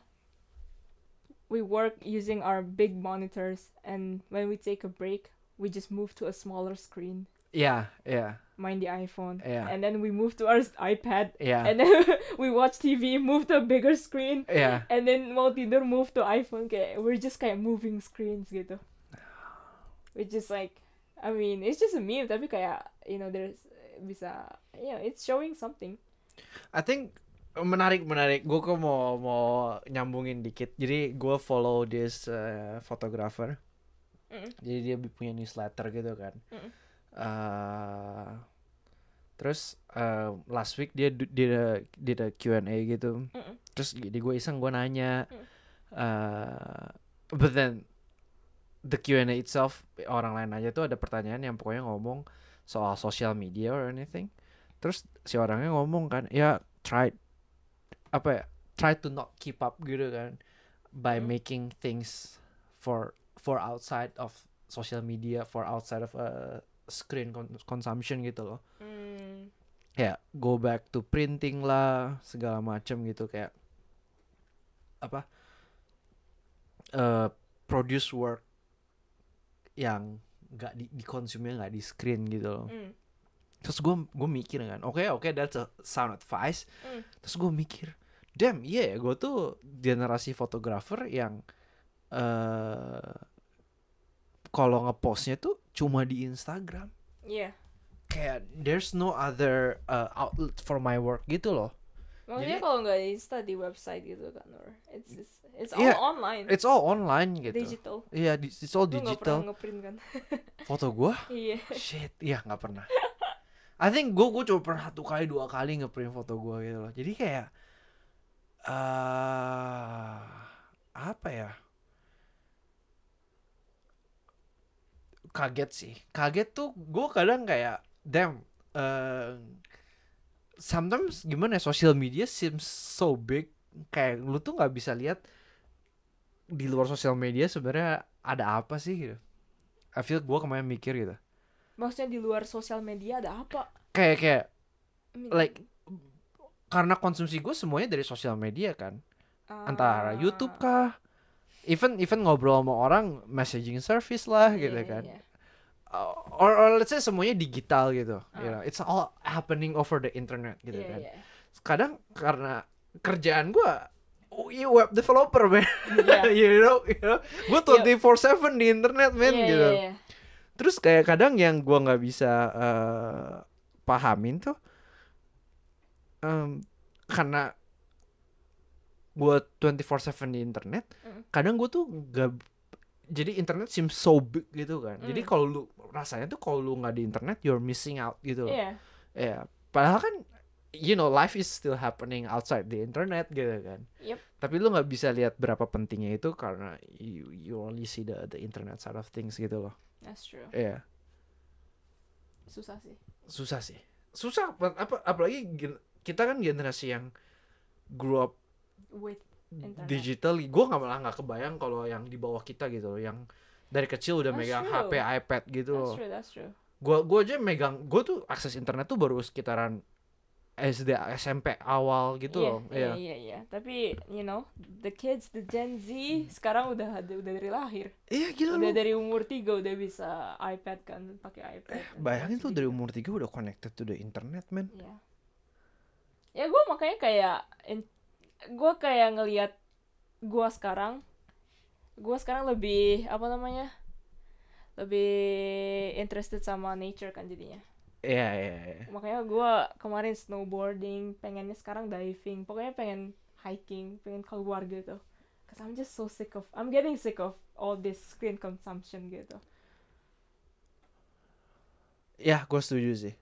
We work using our big monitors and when we take a break we just move to a smaller screen. Yeah iya, main di iPhone Iya. and then we move to our iPad iya, and then we watch TV move to a bigger screen iya. and then mau tidur move to iPhone kayak we're just kayak moving screens gitu which is like I mean it's just a meme tapi kayak you know there's bisa you know it's showing something I think menarik menarik. Gue kok mau mau nyambungin dikit. Jadi gue follow this uh, photographer. Mm. Jadi dia punya newsletter gitu kan. Mm. Uh, terus uh, last week dia did a Q&A gitu. Mm-mm. Terus di gue iseng gue nanya. Mm. Uh, but then the Q&A itself orang lain aja tuh ada pertanyaan yang pokoknya ngomong soal social media or anything. Terus si orangnya ngomong kan, ya try apa ya, try to not keep up gitu kan by Hmm. making things for for outside of social media, for outside of uh, screen con- consumption gitu loh. Hmm. kayak go back to printing lah segala macem gitu kayak apa eh produce work yang nggak di dikonsumnya nggak di screen gitu loh Mm. terus gue gue mikir kan oke oke that's a sound advice Mm. terus gue mikir damn iya ya gue tuh generasi fotografer yang eh kalau ngepostnya tuh cuma di Instagram. Iya. kayak there's no other uh, outlet for my work gitu loh. Maksudnya Jadi- kalau nggak di Insta di website gitu kan, or it's it's, it's all Iya, online, it's all online gitu. Digital. iya di- it's all Lu digital. ngeprint kan? foto gue iya. shit iya nggak pernah. I think gue gue cuma pernah satu kali dua kali ngeprint foto gue gitu loh. Jadi kayak eh apa ya kaget sih. Kaget tuh gue kadang kayak damn eh sometimes gimana ya social media seems so big. Kayak lu tuh nggak bisa lihat di luar sosial media sebenarnya ada apa sih gitu. I feel gue kemarin mikir gitu. Maksudnya di luar sosial media ada apa? kayak kayak like karena konsumsi gue semuanya dari sosial media kan. Antara ah, YouTube kah even even ngobrol sama orang messaging service lah iya, gitu iya, kan iya. Uh, or, or let's say semuanya digital gitu you Ah. know it's all happening over the internet gitu Iya, kan iya. kadang karena kerjaan gue oh, you web developer man Iya. you know you know gue 24/7 di internet man Iya, gitu iya, iya. terus kayak kadang yang gua nggak bisa eh, pahamin tuh em, karena gua 24/7 di internet Mm. kadang gua tuh nggak jadi internet seems so big gitu kan jadi Mm. kalau lu rasanya tuh kalau lu nggak di internet you're missing out gitu loh Iya. ya padahal kan you know life is still happening outside the internet gitu kan Yep. tapi lu nggak bisa lihat berapa pentingnya itu karena you, you only see the the internet side of things gitu loh That's true. ya Susah sih. susah sih susah apa, apa apalagi kita kan generasi yang grew up With internet. digital gue nggak malah nggak kebayang kalau yang di bawah kita gitu loh yang dari kecil udah That's megang true. HP iPad gitu That's loh true, that's true. gue gua aja megang gue tuh akses internet tuh baru sekitaran SD SMP awal gitu Iya, loh iya, Iya. iya, iya. Tapi, you know, the kids, the Gen Z, sekarang udah ada, udah dari lahir. iya gila Udah lu dari umur tiga udah bisa iPad kan, pakai iPad. dan bayangin tuh dari umur tiga udah connected to the internet man Iya. Ya gue makanya kayak, gue kayak ngelihat gue sekarang, gue sekarang lebih apa namanya, lebih interested sama nature kan jadinya. iya iya iya. Makanya gue kemarin snowboarding, pengennya sekarang diving, pokoknya pengen hiking, pengen keluar gitu. Cause I'm just so sick of, I'm getting sick of all this screen consumption gitu, ya gue setuju sih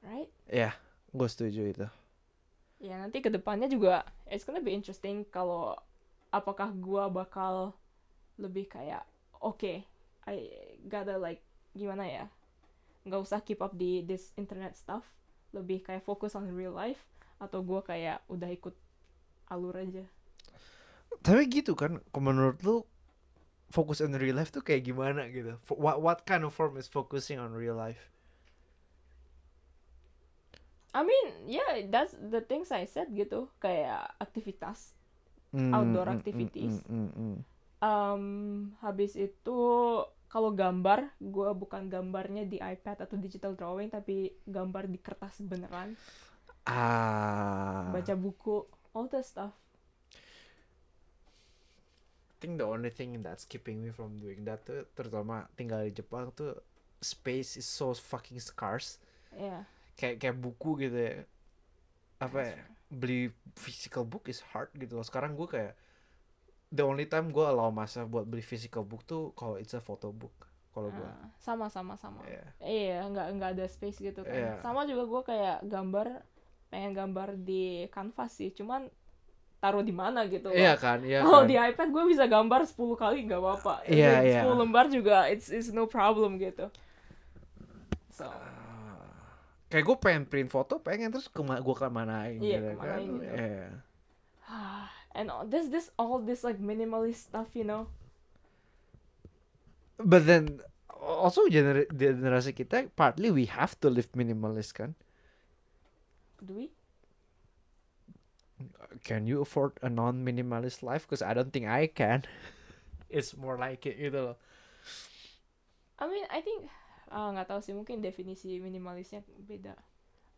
right? ya gue setuju itu Ya nanti ke depannya juga it's gonna be interesting kalau apakah gua bakal lebih kayak oke I gotta like gimana ya nggak usah keep up di this internet stuff. Lebih kayak fokus on real life atau gua kayak udah ikut alur aja. Tapi gitu kan menurut lu fokus on real life tuh kayak gimana gitu? What what kind of form is focusing on real life I mean yeah that's the things I said gitu. Kayak aktivitas Hmm, Outdoor hmm, activities. hmm, hmm, hmm. um, habis itu kalau gambar gua bukan gambarnya di iPad atau digital drawing tapi gambar di kertas beneran. Ah. Baca buku all that stuff. I think the only thing that's keeping me from doing that tuh terutama tinggal di Jepang tuh space is so fucking scarce. Ya kayak kayak buku gitu ya apa ya beli physical book is hard gitu loh sekarang gue kayak the only time gue allow masa buat beli physical book tuh kalau it's a photo book kalau gue Ah, sama sama sama Iya. iya nggak nggak ada space gitu kan Iya. sama juga gua kayak gambar pengen gambar di kanvas sih cuman taruh di mana gitu loh. Iya kan, iya Kalau kan. di iPad gue bisa gambar 10 kali nggak apa-apa. Iya, Like, iya. 10 lembar juga it's it's no problem gitu. So, Kayak gue pengen print foto, pengen terus ke gue kemanain Iya, gitu kan. kemanain gitu. Iya. and all- this this all this like minimalist stuff, you know. But then also gener generasi kita partly we have to live minimalist kan. Do we? Can you afford a non minimalist life? Because I don't think I can. It's more like it gitu loh. I mean, I think ah nggak tahu sih mungkin definisi minimalisnya beda.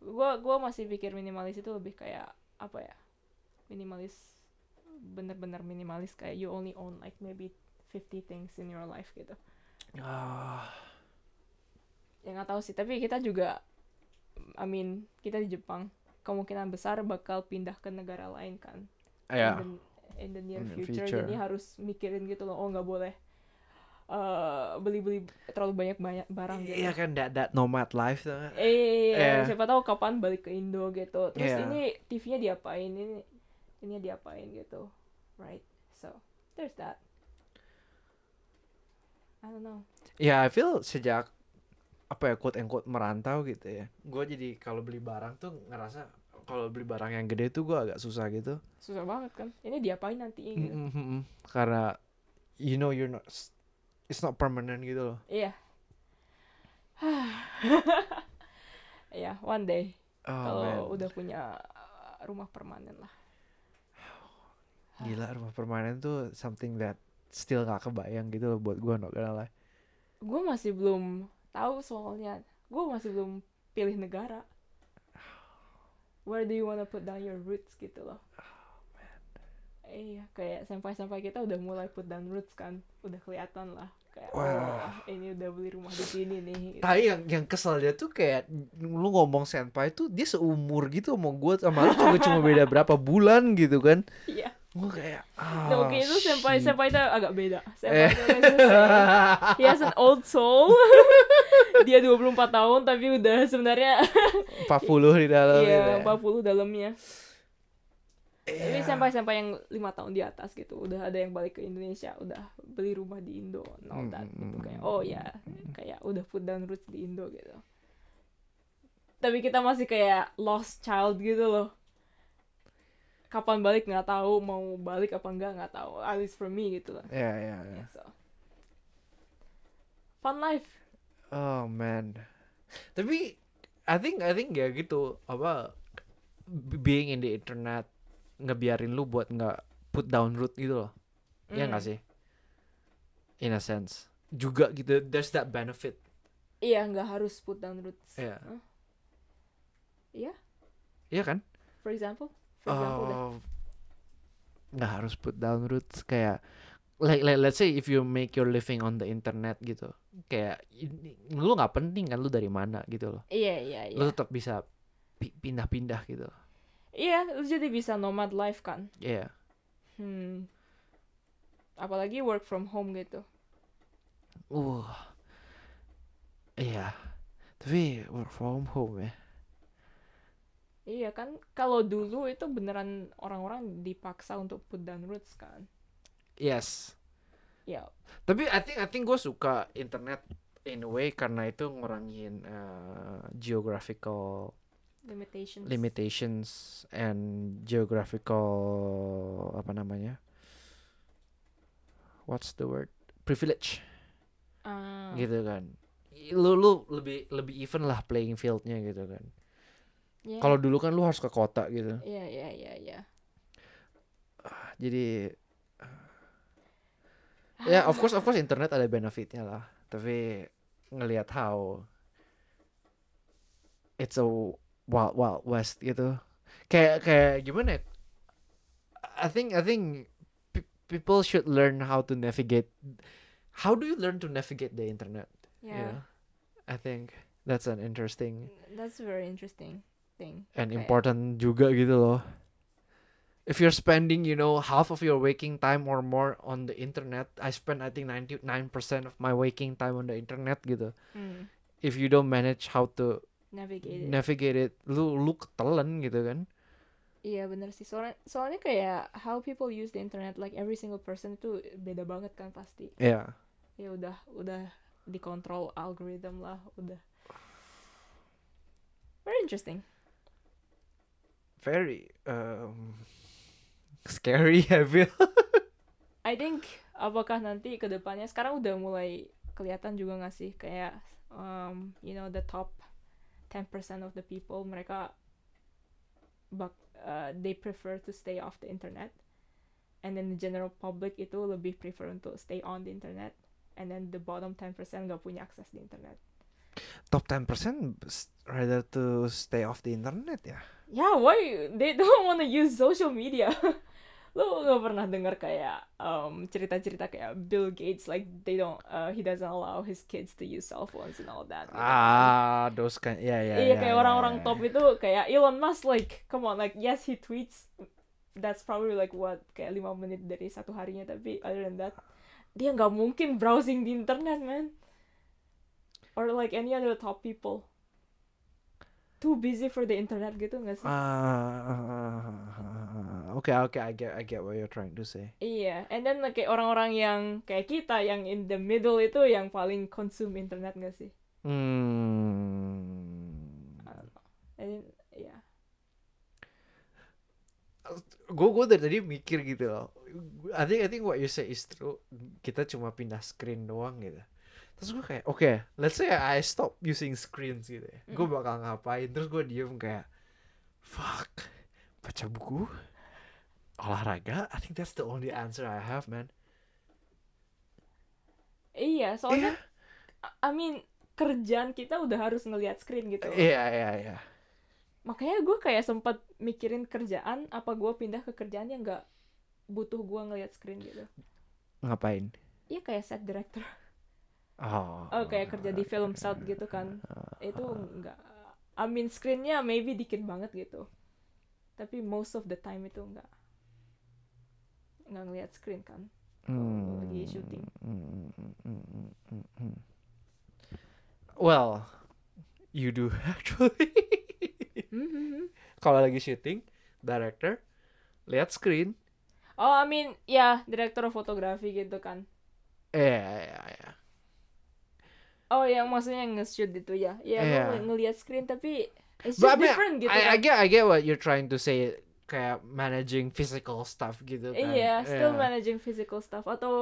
Gua gua masih pikir minimalis itu lebih kayak apa ya? Minimalis bener-bener minimalis kayak you only own like maybe 50 things in your life gitu. Ah, Ya nggak tahu sih, tapi kita juga I mean, kita di Jepang kemungkinan besar bakal pindah ke negara lain kan. ya. in the, in the near In the future, future. jadi harus mikirin gitu loh oh nggak boleh eh, beli-beli terlalu banyak banyak barang gitu Iya kan that that nomad life tuh. eh Iya. siapa tahu kapan balik ke Indo gitu terus Iya. ini TV-nya diapain ini ini diapain gitu right so there's that I don't know Ya, I feel sejak apa ya quote quote merantau gitu ya. Gue jadi kalau beli barang tuh ngerasa kalau beli barang yang gede tuh gue agak susah gitu. susah banget kan ini diapain nanti gitu Mm, mm, mm, mm. Karena you know you're not it's not permanent gitu loh. iya. Ya one day. Oh, kalau udah punya uh, rumah permanen lah. Gila rumah permanen tuh something that still gak kebayang gitu loh buat gue gonna lie. gue masih belum tahu soalnya. Gue masih belum pilih negara. Where do you wanna put down your roots gitu loh iya kayak sampai-sampai kita udah mulai put down roots kan udah kelihatan lah kayak Wah. oh ini udah beli rumah di sini nih gitu. Tapi yang yang kesel dia tuh kayak lu ngomong senpai tuh dia seumur gitu sama gue sama lu cuma cuma beda berapa bulan gitu kan. iya Gue kayak nah, ah, oke itu senpai shit. senpai itu agak beda Eh. senpai itu he has an old soul dia 24 tahun tapi udah sebenarnya 40 di dalam gitu iya ya. 40 dalamnya Tapi Iya. sampai-sampai yang lima tahun di atas gitu, udah ada yang balik ke Indonesia, udah beli rumah di Indo, that Mm, gitu mm, kayak, oh ya, kayak udah put down roots di Indo gitu. Tapi kita masih kayak lost child gitu loh. Kapan balik nggak tahu, mau balik apa enggak nggak tahu. At least for me gitu lah. Iya, iya, iya. Yeah, so. Fun life. Oh man. Tapi I think I think ya gitu apa being in the internet ngebiarin lu buat nggak put down root gitu loh. Iya nggak Mm. sih? In a sense. Juga gitu there's that benefit. Iya, nggak harus put down roots. Iya. Huh? Iya, Iya kan? for example. For example. Oh, nggak harus put down roots kayak like, like let's say if you make your living on the internet gitu kayak lu nggak penting kan lu dari mana gitu loh Iya, iya, iya. lu tetap bisa pi- pindah-pindah gitu Iya, lu jadi bisa nomad life kan. Iya Hmm. Apalagi work from home gitu. uh iya tapi work from home ya Iya kan, kalau dulu itu beneran orang-orang dipaksa untuk put down roots kan. yes Ya, tapi I think I think gue suka internet in a way karena itu ngurangin uh, geographical limitations. limitations and geographical apa namanya? What's the word? Privilege. Ah, gitu kan. Lu lu lebih lebih even lah playing fieldnya gitu kan. Iya. kalau dulu kan lu harus ke kota gitu. Iya, iya, iya, iya. jadi ya of course of course internet ada benefitnya lah. Tapi ngelihat how it's a wild wild west gitu kayak kayak gimana ya I think I think people should learn how to navigate how do you learn to navigate the internet Yeah. Yeah. I think that's an interesting That's a very interesting thing. and Kayak- important juga gitu loh. If you're spending, you know, half of your waking time or more on the internet, I spend I think 99% of my waking time on the internet gitu. Hmm, If you don't manage how to navigate it. navigate it, lu lu ketelen gitu kan. Iya bener sih soalnya soalnya kayak how people use the internet like every single person itu beda banget kan pasti Iya. ya udah udah dikontrol algorithm lah udah very interesting Very um, scary I feel. I think apakah nanti ke depannya sekarang udah mulai kelihatan juga nggak sih kayak um, you know the top 10% of the people mereka bak uh, they prefer to stay off the internet. And then the general public itu lebih prefer untuk stay on the internet. And then the bottom 10% nggak punya akses di internet. Top 10% s- rather to stay off the internet ya. yeah why? They don't want to use social media lo nggak pernah dengar kayak um, cerita-cerita kayak Bill Gates like they don't uh, he doesn't allow his kids to use cell phones and all that gitu. Ah, those kind. Ya ya. Iya ya, kayak ya, orang-orang ya, top itu kayak Elon Musk like come on like yes he tweets that's probably like what kayak lima menit dari satu harinya tapi other than that dia nggak mungkin browsing di internet man or like any other top people too busy for the internet gitu nggak sih Ah, okay, okay, I get, I get what you're trying to say. iya and then like, kayak orang-orang yang kayak kita yang in the middle itu yang paling consume internet nggak sih Hmm. And then, yeah Gue gue dari tadi mikir gitu loh. I think I think what you say is true. Kita cuma pindah screen doang gitu. Terus gue kayak, oke, let's say I stop using screens gitu ya. Gue Mm. bakal ngapain? Terus gue diem kayak, fuck, baca buku, olahraga. I think that's the only answer I have, man. iya soalnya I mean kerjaan kita udah harus ngelihat screen gitu Iya, iya, iya. makanya gue kayak sempat mikirin kerjaan apa gue pindah ke kerjaan yang nggak butuh gue ngelihat screen gitu Ngapain? iya kayak set director Oh. oh kayak kerja di film set gitu kan itu nggak I mean screennya maybe dikit banget gitu tapi most of the time itu nggak nggak ngelihat screen kan kalau lagi syuting Hmm, hmm, hmm, hmm. Well, you do actually. Mhm. Kalau lagi syuting, director lihat screen. oh I mean ya direktur fotografi gitu kan Iya, iya, iya. Oh yang maksudnya nge-shoot itu ya ya Iya. lu ngelihat screen tapi it's But I just mean, different gitu I, I kan get, I get what you're trying to say. Kayak managing physical stuff gitu kan. Iya, still Yeah. managing physical stuff atau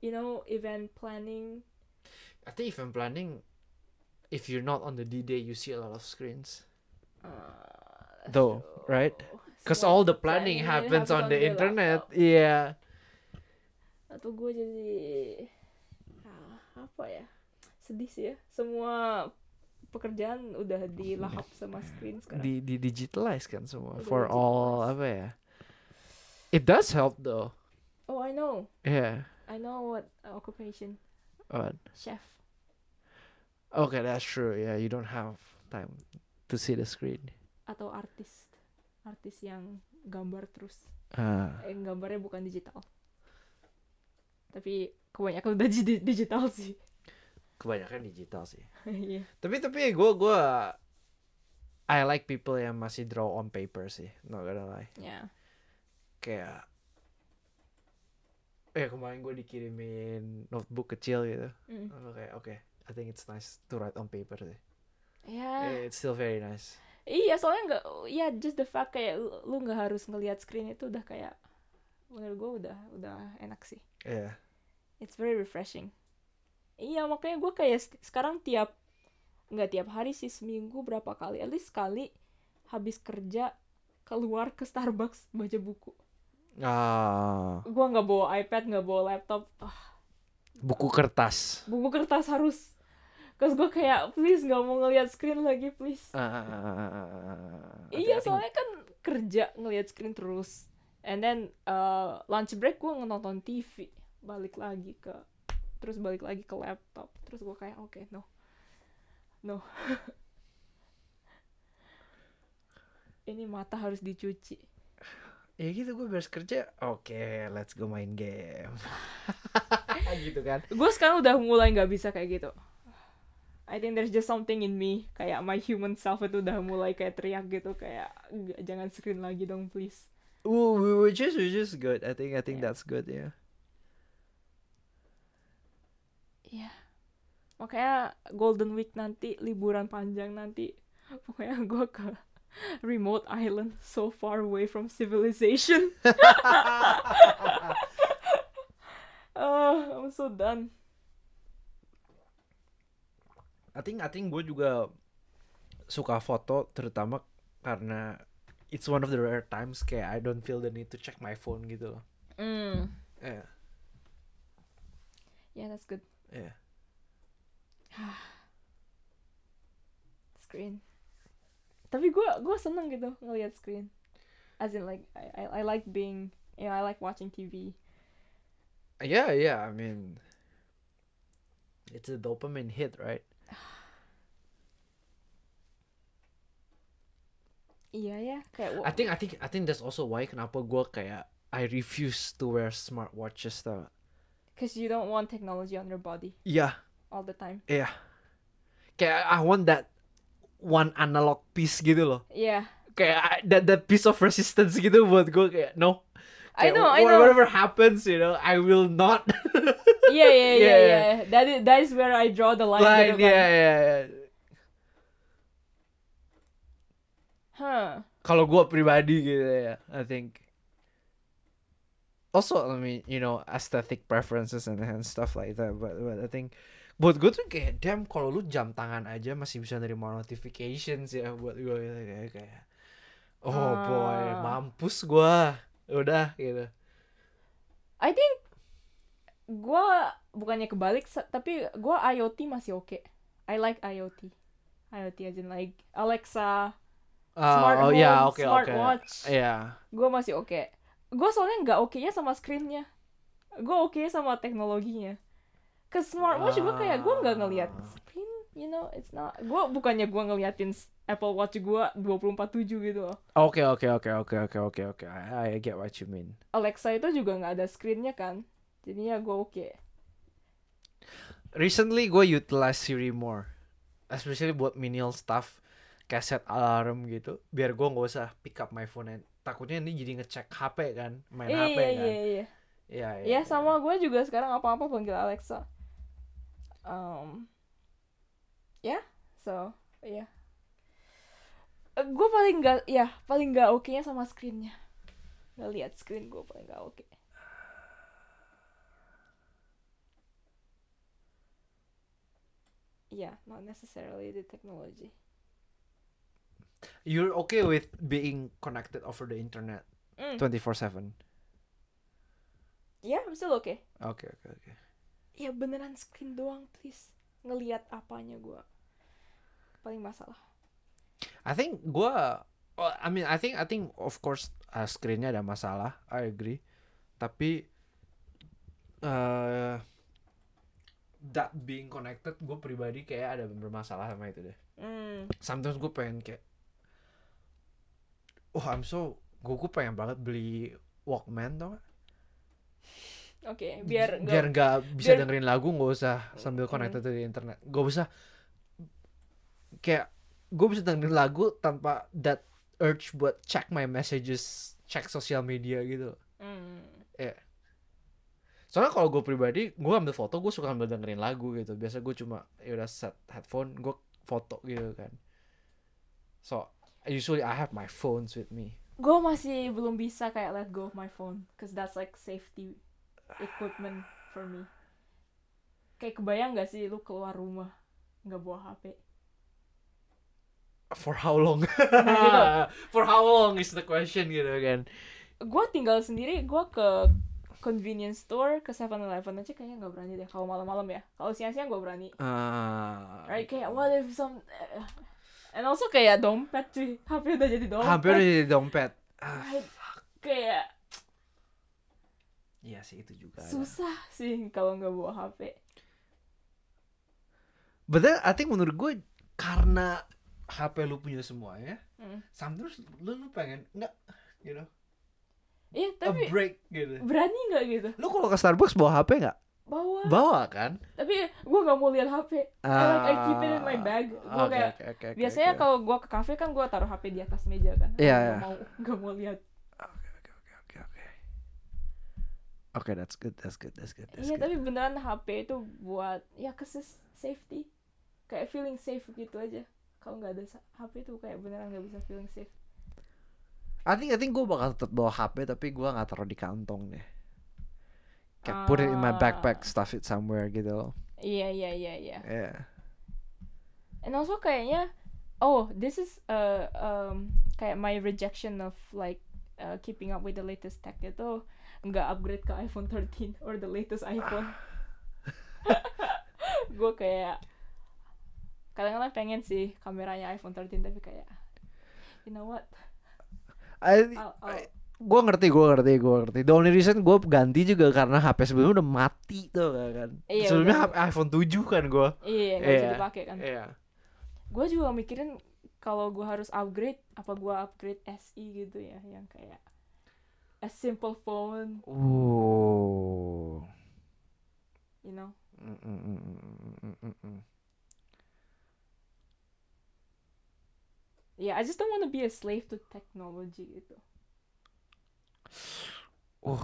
you know event planning. I think event planning, if you're not on the D-day, you see a lot of screens. Uh, Though, right? Because all the planning, happens, on, the, internet. laptop. Iya. Atau gue jadi ah, apa ya? Sedih sih ya. Semua pekerjaan udah dilahap sama screen sekarang. Di, di digitalize kan semua. Udah For all, apa ya. It does help though. Oh, I know. Yeah. I know what occupation. What? Chef. Okay, that's true. Yeah, you don't have time to see the screen. Atau artis. Artis yang gambar terus. Ah. Eh, gambarnya bukan digital. Tapi kebanyakan udah di- digital sih. Kebanyakan digital sih. Iya. Tapi tapi gue gue I like people yang masih draw on paper sih. Not gonna lie. Ya. Kayak eh kemarin gue dikirimin notebook kecil gitu. Mm. Kayak oke, I think it's nice to write on paper sih. Ya. Eh, It's still very nice. Iya, soalnya nggak, ya just the fact kayak lu, nggak harus ngelihat screen itu udah kayak, menurut gue udah udah enak sih. Iya. It's very refreshing. Iya, makanya gue kayak sekarang tiap, nggak tiap hari sih seminggu berapa kali, at least sekali habis kerja keluar ke Starbucks baca buku. Ah, Gue nggak bawa iPad, nggak bawa laptop, ah, buku kertas. buku kertas harus. Cause gue kayak please nggak mau ngelihat screen lagi please. Ah, I Iya, think- soalnya kan kerja ngelihat screen terus. And then uh, lunch break gue nonton TV, balik lagi ke terus balik lagi ke laptop. Terus gue kayak oke, no. No. Ini mata harus dicuci. ya gitu gue beres kerja. Oke, let's go main game. gitu kan. Gue sekarang udah mulai nggak bisa kayak gitu. I think there's just something in me kayak my human self itu udah mulai kayak teriak gitu kayak "Nggak, jangan screen lagi dong please. Ooh, which is which is good. I think I think Yeah. that's good. Yeah. Iya. Makanya Golden Week nanti, liburan panjang nanti, pokoknya gue ke remote island so far away from civilization. Ah, I'm so done. I think I think gue juga suka foto terutama karena it's one of the rare times kayak I don't feel the need to check my phone gitu loh. Mm. Yeah, Yeah, that's good. yeah. Screen. Tapi gue gue seneng gitu ngelihat screen. As in like I, I I like being you know I like watching TV. Yeah, yeah. I mean, it's a dopamine hit, right? Iya ya kayak I think I think I think that's also why kenapa gua kayak I refuse to wear smartwatches tau. Because you don't want technology on your body Yeah, all the time. yeah. Kayak I want that one analog piece gitu loh. Yeah. Kayak I- that that piece of resistance gitu buat gua kayak no. I Kayak know, I know. Whatever happens, you know, I will not. Yeah, yeah, yeah, Yeah. yeah. That is that is where I draw the line. Line, gitu kan. yeah, yeah, yeah. Huh. kalau gue pribadi gitu ya I think also I mean you know aesthetic preferences and, and stuff like that but, but I think buat gue tuh kayak damn kalau lu jam tangan aja masih bisa nerima notifications ya buat gue gitu kayak kayak oh boy Ah. mampus gue udah gitu I think gua bukannya kebalik tapi gua IoT masih oke. I like IoT. IoT as in like Alexa, smart oh home, ya oke oke smartwatch. ya Gua masih oke. Gua soalnya nggak oke-nya sama screennya. Gua oke sama teknologinya. Ke smartwatch gua kayak gua nggak ngelihat Ah. screen, you know, it's not. Gua bukannya gua ngeliatin Apple Watch gua 24/7 gitu loh. oke oke oke oke oke oke oke I, I get what you mean Alexa itu juga nggak ada screennya kan. Jadinya gua oke. recently gue utilize Siri more especially buat menial stuff kayak set alarm gitu biar gue nggak usah pick up my phone and takutnya ini jadi ngecek HP kan main Iya HP iya kan iya iya. iya Ya sama gue juga sekarang apa-apa panggil Alexa. Um, ya, so ya. gue paling nggak, ya paling nggak oke nya sama screennya. Nggak lihat screen gue paling nggak oke. Yeah, not necessarily the technology. You're okay with being connected over the internet Mm. 24/7 Yeah, I'm still okay. oke oke oke Ya beneran screen doang, please. Ngelihat apanya gue. Paling masalah. I think gue oh, I mean I think I think of course uh, screennya ada masalah I agree tapi uh, that being connected gue pribadi kayak ada bermasalah sama itu deh Hmm. sometimes gue pengen kayak oh I'm so gue gue pengen banget beli Walkman tau gak? Oke, biar biar nggak bisa biar- dengerin lagu nggak usah sambil Mm. connected di internet gue bisa kayak gue bisa dengerin lagu tanpa that urge buat check my messages check sosial media gitu Hmm. soalnya kalau gue pribadi gue ambil foto gue suka ambil dengerin lagu gitu biasa gue cuma ya udah set headphone gue foto gitu kan so usually I have my phones with me. Gue masih belum bisa kayak let go of my phone cause that's like safety equipment for me. Kayak kebayang gak sih lu keluar rumah nggak bawa HP for how long? Nah, for how long is the question gitu kan? Gue tinggal sendiri gue ke convenience store ke 7-Eleven aja kayaknya nggak berani deh kalau malam-malam ya. Kalau siang-siang gue berani. Ah, right kayak what if some eh, and also kayak dompet cuy HP udah jadi dompet hampir jadi dompet ah, kayak iya sih itu juga ada. susah sih kalau nggak bawa HP But then I think menurut gue karena HP lu punya semuanya, Hmm. sometimes lu, lu pengen enggak, you know, iya a tapi break gitu. berani nggak gitu Lu kalau ke Starbucks bawa HP nggak? Bawa Bawa kan? tapi gue nggak mau lihat HP I like I keep it in my bag gue Ah, Oke, kayak oke, oke, biasanya oke. kalau gue ke kafe kan gue taruh HP di atas meja kan nggak iya. mau nggak mau lihat Oke, oke, oke, oke, oke. Oke, that's good, that's good, that's good, iya good. tapi beneran HP itu buat ya keses safety kayak feeling safe gitu aja kalau nggak ada HP itu kayak beneran nggak bisa feeling safe I think I think gue bakal tetap bawa HP tapi gue nggak taruh di kantong deh. Kayak put it in my backpack, Ah. stuff it somewhere gitu. iya iya iya iya Yeah. and also kayaknya oh this is uh, um, kayak my rejection of like uh, keeping up with the latest tech itu nggak upgrade ke iPhone 13 or the latest iPhone gue kayak kadang-kadang pengen sih kameranya iPhone 13 tapi kayak you know what I, I'll, I'll, gue ngerti gue ngerti gue ngerti. The only reason gue ganti juga karena HP sebelumnya udah mati tuh kan? Iya, sebelumnya. HP iPhone 7 kan gue iya nggak bisa Iya, dipakai kan. iya. Gue juga mikirin kalau gue harus upgrade apa gue upgrade SE gitu ya yang kayak a simple phone. Uh you know? Mm, mm, mm, mm, mm. yeah I just don't want to be a slave to technology gitu Uh.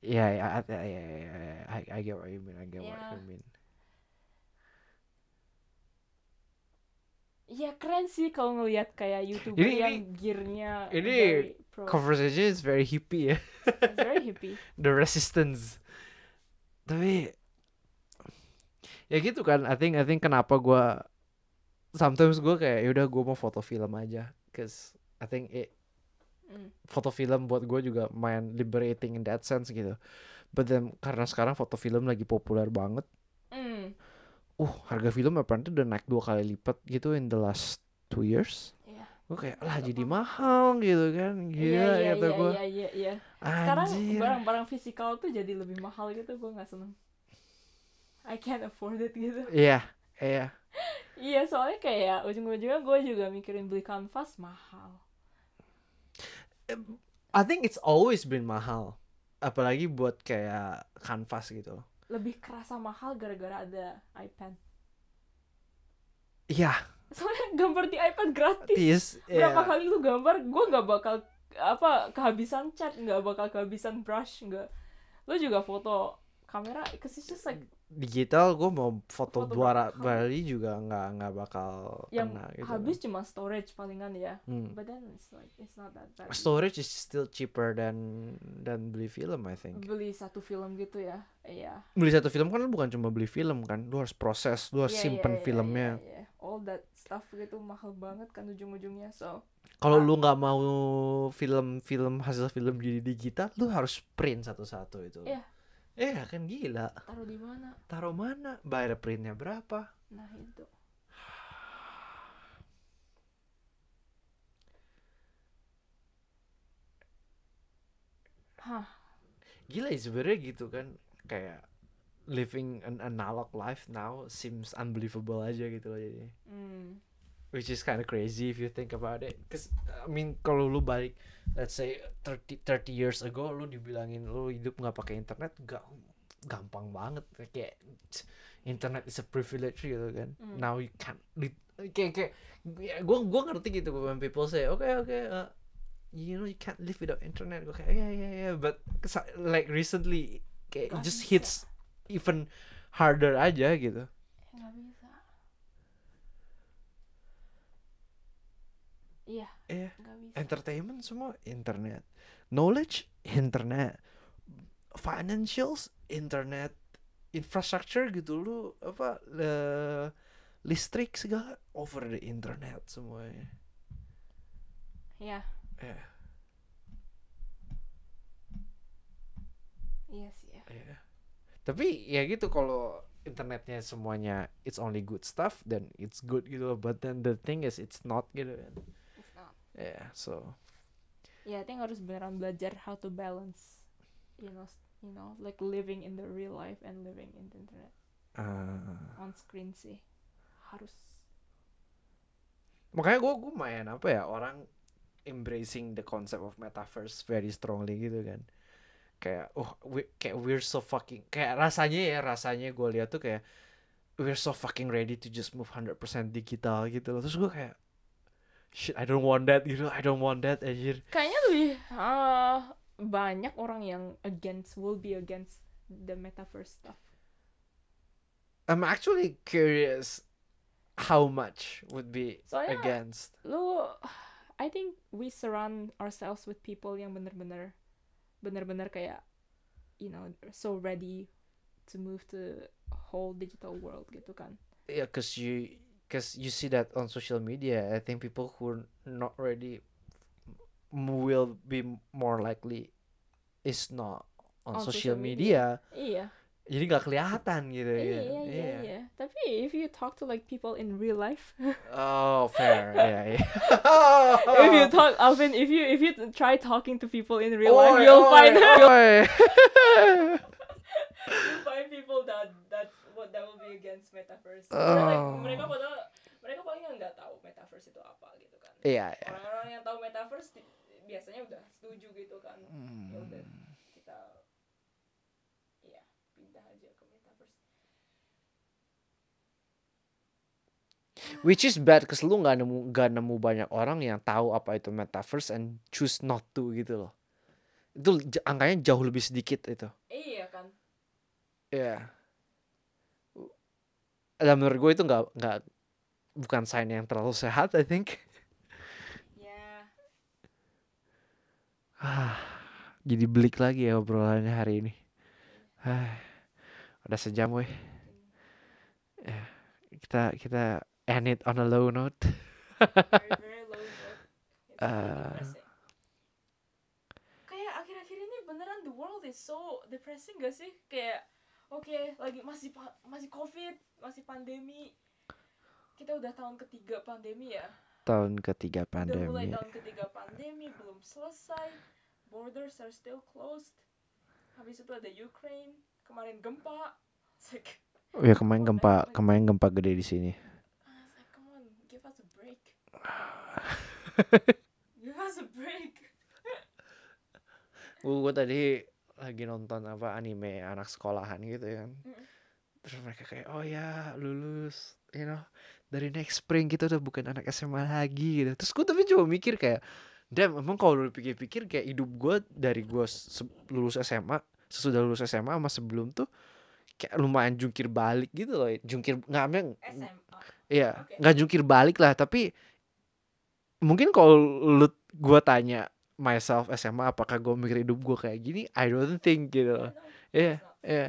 Yeah, yeah, yeah, yeah, yeah. I, I get what you mean. I get what Yeah. you mean. Iya keren sih kalau ngelihat kayak youtuber Ini- yang gearnya ini. Conversation is very hippie ya. It's very hippie. The resistance. Tapi ya gitu kan. I think I think kenapa gua sometimes gua kayak yaudah gua mau foto film aja. Cause I think it Mm. foto film buat gue juga main liberating in that sense gitu. But then karena sekarang foto film lagi populer banget. Mm. Uh, harga film apparently udah naik dua kali lipat gitu in the last two years. Iya. Gue kayak lah Agak jadi mahal. gitu kan. Iya Gila iya kata iya gue. iya iya iya. Sekarang barang-barang fisikal tuh jadi lebih mahal gitu gue nggak seneng. I can't afford it gitu. Iya, iya. Iya soalnya kayak ujung-ujungnya gue juga mikirin beli kanvas mahal. I think it's always been mahal. Apalagi buat kayak kanvas gitu. Lebih kerasa mahal gara-gara ada iPad. Iya, Soalnya gambar di iPad gratis. is. Berapa iya. kali lu gambar, gue nggak bakal apa kehabisan cat, nggak bakal kehabisan brush, nggak. Lu juga foto kamera, cause it's just like Digital gue mau foto Foto dua ra- kali juga nggak nggak bakal yang kena gitu. habis cuma storage palingan ya. Hmm. But then it's like it's not that bad. Storage is still cheaper than dan beli film I think. Beli satu film gitu ya, iya. Beli satu film kan bukan cuma beli film kan, lu harus proses, lu harus Iya, simpen iya, filmnya. iya, iya. All that stuff gitu mahal banget kan ujung-ujungnya. So Kalau Ah. lu nggak mau film-film hasil film jadi digital, lu harus print satu-satu itu. Iya. Eh kan gila. taruh di mana? Taruh mana? Bayar printnya berapa? Nah itu. Hah, Gila ya sebenarnya gitu kan kayak living an analog life now seems unbelievable aja gitu loh jadi. hmm. Which is kind of crazy if you think about it. Cause I mean kalau lu balik let's say 30 30 years ago lu dibilangin lu hidup nggak pakai internet gak gampang banget kayak internet is a privilege gitu kan. Hmm. Now you can't kayak kayak gue gue ngerti gitu when people say okay okay uh, you know you can't live without internet gue kayak yeah yeah yeah but like recently kayak it just hits even harder aja gitu. Bisa. Iya, Iya. bisa. entertainment semua internet knowledge internet financials internet infrastructure gitu lu apa le- listrik segala over the internet semuanya Iya, ya iya sih ya. ya tapi ya gitu kalau internetnya semuanya it's only good stuff then it's good gitu loh. but then the thing is it's not gitu kan Ya so. Ya, I think harus beneran belajar how to balance, you know, you know, like living in the real life and living in the internet. Uh, on screen sih harus. makanya gue gue main apa ya orang embracing the concept of metaverse very strongly gitu kan. Kayak oh we, kayak we're so fucking kayak rasanya ya rasanya gue lihat tuh kayak we're so fucking ready to just move 100% digital gitu loh. Terus gue kayak shit I don't want that gitu I don't want that anjir. Kayaknya lebih ah, banyak orang yang against will be against the metaverse stuff. I'm actually curious how much would be Soalnya against. lu I think we surround ourselves with people yang bener-bener bener-bener kayak you know so ready to move to whole digital world gitu kan. Yeah cause you because you see that on social media. I think people who are not ready m- will be more likely is not on, On social, social media. Iya. Jadi nggak kelihatan gitu Iya, ya. iya, iya, iya. Tapi if you talk to like people in real life, Oh, fair. yeah, yeah. if you talk often, if you if you try talking to people in real Oi, life, you'll oi, find oi. you'll find people that that will be against metaverse. Oh. Like, mereka pada mereka paling nggak tahu metaverse itu apa gitu kan. Iya, iya. Orang-orang yang tahu metaverse biasanya udah setuju gitu kan. Hmm. Ya udah kita iya pindah aja ke metaverse. Which is bad cause lu nggak nemu nggak nemu banyak orang yang tahu apa itu metaverse and choose not to gitu loh. Itu angkanya jauh lebih sedikit itu. Iya kan. Iya. Dan menurut gue itu nggak nggak bukan sign yang terlalu sehat, I think. Ya. Ah, jadi belik lagi ya obrolannya hari ini. Ah, udah sejam weh. Ya, kita kita end it on a low note. very very low note. Uh. Kayak akhir-akhir ini beneran the world is so depressing gak sih? Kayak oke lagi masih pa- masih covid, masih pandemi. Kita udah tahun ketiga pandemi ya. Tahun ketiga Udah mulai pandemi. tahun ketiga pandemi belum selesai. Borders are still closed. Habis itu ada Ukraine, kemarin gempa. Like, Oh ya kemarin gempa kemarin gempa gede di sini. Like, come on, give us a break. give us a break. Gue tadi lagi nonton apa anime anak sekolahan gitu ya kan. Mm. Terus mereka kayak oh ya lulus, you know dari next spring kita udah bukan anak SMA lagi gitu. Terus gue tapi coba mikir kayak, damn emang kalau lu pikir-pikir kayak hidup gue dari gue lulus SMA, sesudah lulus SMA sama sebelum tuh kayak lumayan jungkir balik gitu loh. Jungkir nggak SMA. Iya, nggak jungkir balik lah, tapi mungkin kalau lu gua tanya myself SMA apakah gue mikir hidup gue kayak gini, I don't think gitu loh. Iya, not. iya.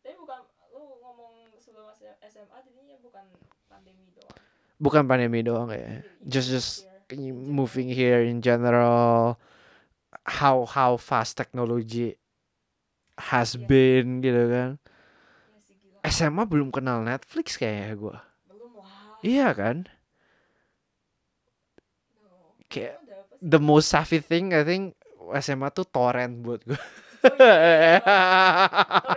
Tapi bukan lu ngomong sebelum SMA jadinya bukan pandemi doang. Bukan pandemi doang ya. Just just here moving here in general how how fast technology has Iya. been gitu kan. Iya. SMA belum kenal Netflix kayaknya gue. Belum lah. Iya kan? Kayak? The most savvy thing I think SMA tuh torrent buat gue. Oh, iya.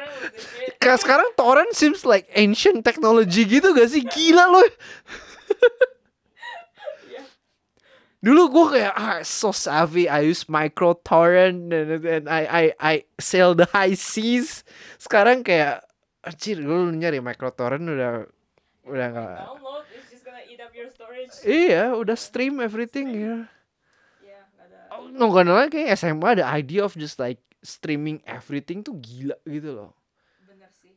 The shit. Kayak sekarang torrent seems like ancient technology gitu gak sih? Gila loh. Iya. Dulu gue kayak ah so savvy. I use micro torrent and, and I I I sail the high seas. Sekarang kayak anjir gue nyari micro torrent udah udah nggak. Download it's just gonna eat up your storage. Iya, udah stream everything ya. Iya. No karena kayak SMA ada idea of just like streaming everything tuh gila gitu loh. Bener sih.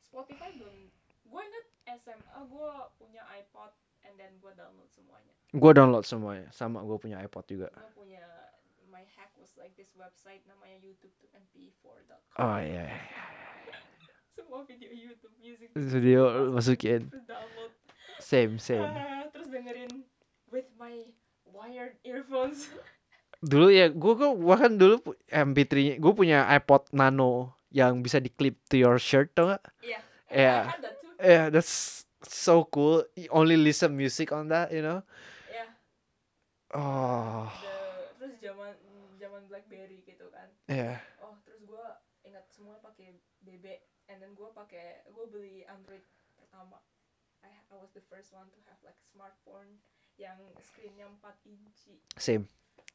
Spotify belum. Gue inget SMA gue punya iPod and then gue download semuanya. Gue download semuanya, sama gue punya iPod juga. Gue punya my hack was like this website namanya YouTube to mp4.com. Oh iya, iya. Semua video YouTube music video masukin terus download. same same. Ah, terus dengerin with my wired earphones. Dulu ya gue gue gua kan dulu pu- MP3 gue punya iPod Nano yang bisa diklip to your shirt tau gak? Iya. Had that too. Yeah, that's so cool. You only listen music on that, you know? Iya. Oh, The- terus zaman zaman BlackBerry gitu kan. yeah. Oh, terus gue ingat semua pakai BB and then gue pakai gue beli Android pertama. I, I was the first one to have like smartphone yang screennya 4 inci. Same,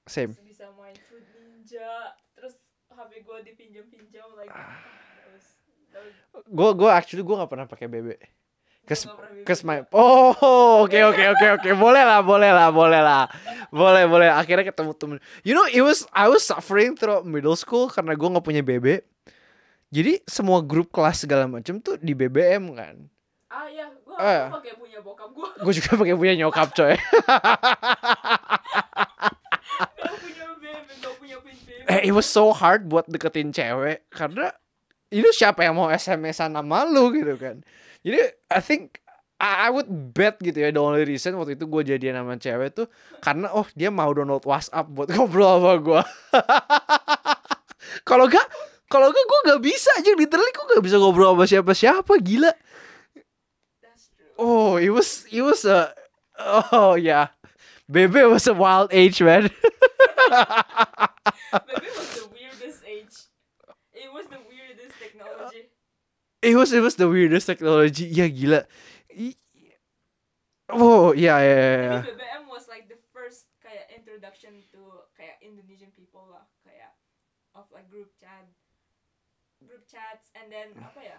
same. Bisa main Fruit Ninja. Terus HP gue dipinjam-pinjam ah, was Gue gue actually gue nggak pernah pakai BB. BB cause my oh oke oke oke oke boleh lah boleh lah boleh lah boleh boleh akhirnya ketemu temen you know it was I was suffering through middle school karena gue nggak punya BB jadi semua grup kelas segala macam tuh di BBM kan Ah ya, gue Eh. pakai punya bokap gue. gue juga pakai punya nyokap coy Gak punya BB, gak punya pin BB. Eh it was so hard buat deketin cewek karena itu siapa yang mau SMS-an sama lu gitu kan jadi I think I, I would bet gitu ya the only reason waktu itu gue jadian sama cewek tuh karena oh dia mau download WhatsApp buat ngobrol sama gue. kalau gak kalau gak gue gak bisa aja literally gue gak bisa ngobrol sama siapa-siapa gila. That's true. Oh, it was it was a oh yeah. Bebe was a wild age man. It was the weirdest age. It was the weirdest technology. it was it was the weirdest technology. Ya gila. Oh yeah yeah yeah. yeah. Maybe BBM was like the first kayak introduction to kayak Indonesian people lah, kayak of like group chat, group chats, and then apa ya,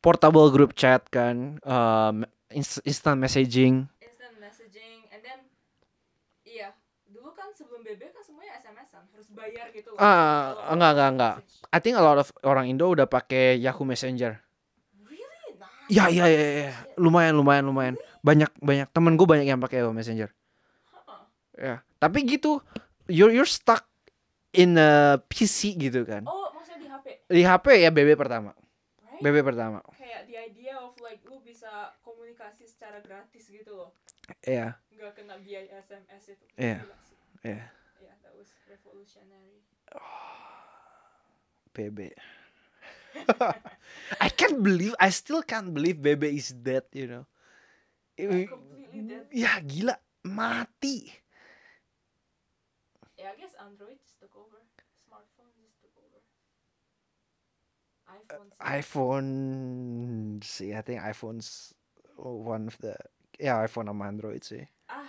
Portable group chat kan, um, ins- instant messaging. instant messaging, bayar gitu loh. Ah, kalau enggak, enggak, enggak. I think a lot of orang Indo udah pakai Yahoo Messenger. Really? Nah. Ya ya ya ya. Lumayan lumayan lumayan. Banyak banyak temen gue banyak yang pakai Yahoo Messenger. Huh. Ya. Tapi gitu, you're you're stuck in a PC gitu kan. Oh, maksudnya di HP, Di HP ya BB pertama. right? BB pertama. Kayak the idea of like lu bisa komunikasi secara gratis gitu loh, Iya. nggak kena biaya SMS itu. Iya. Sih. Iya. Yeah, revolutionary. BB. I can't believe I still can't believe BB is dead, you know. Like, completely dead. Ya gila, mati. Yeah, I guess Android just took over. Smartphone just took over. iPhone. sih. iPhone sih, I think iPhone's one of the ya iPhone sama Android sih. Ah,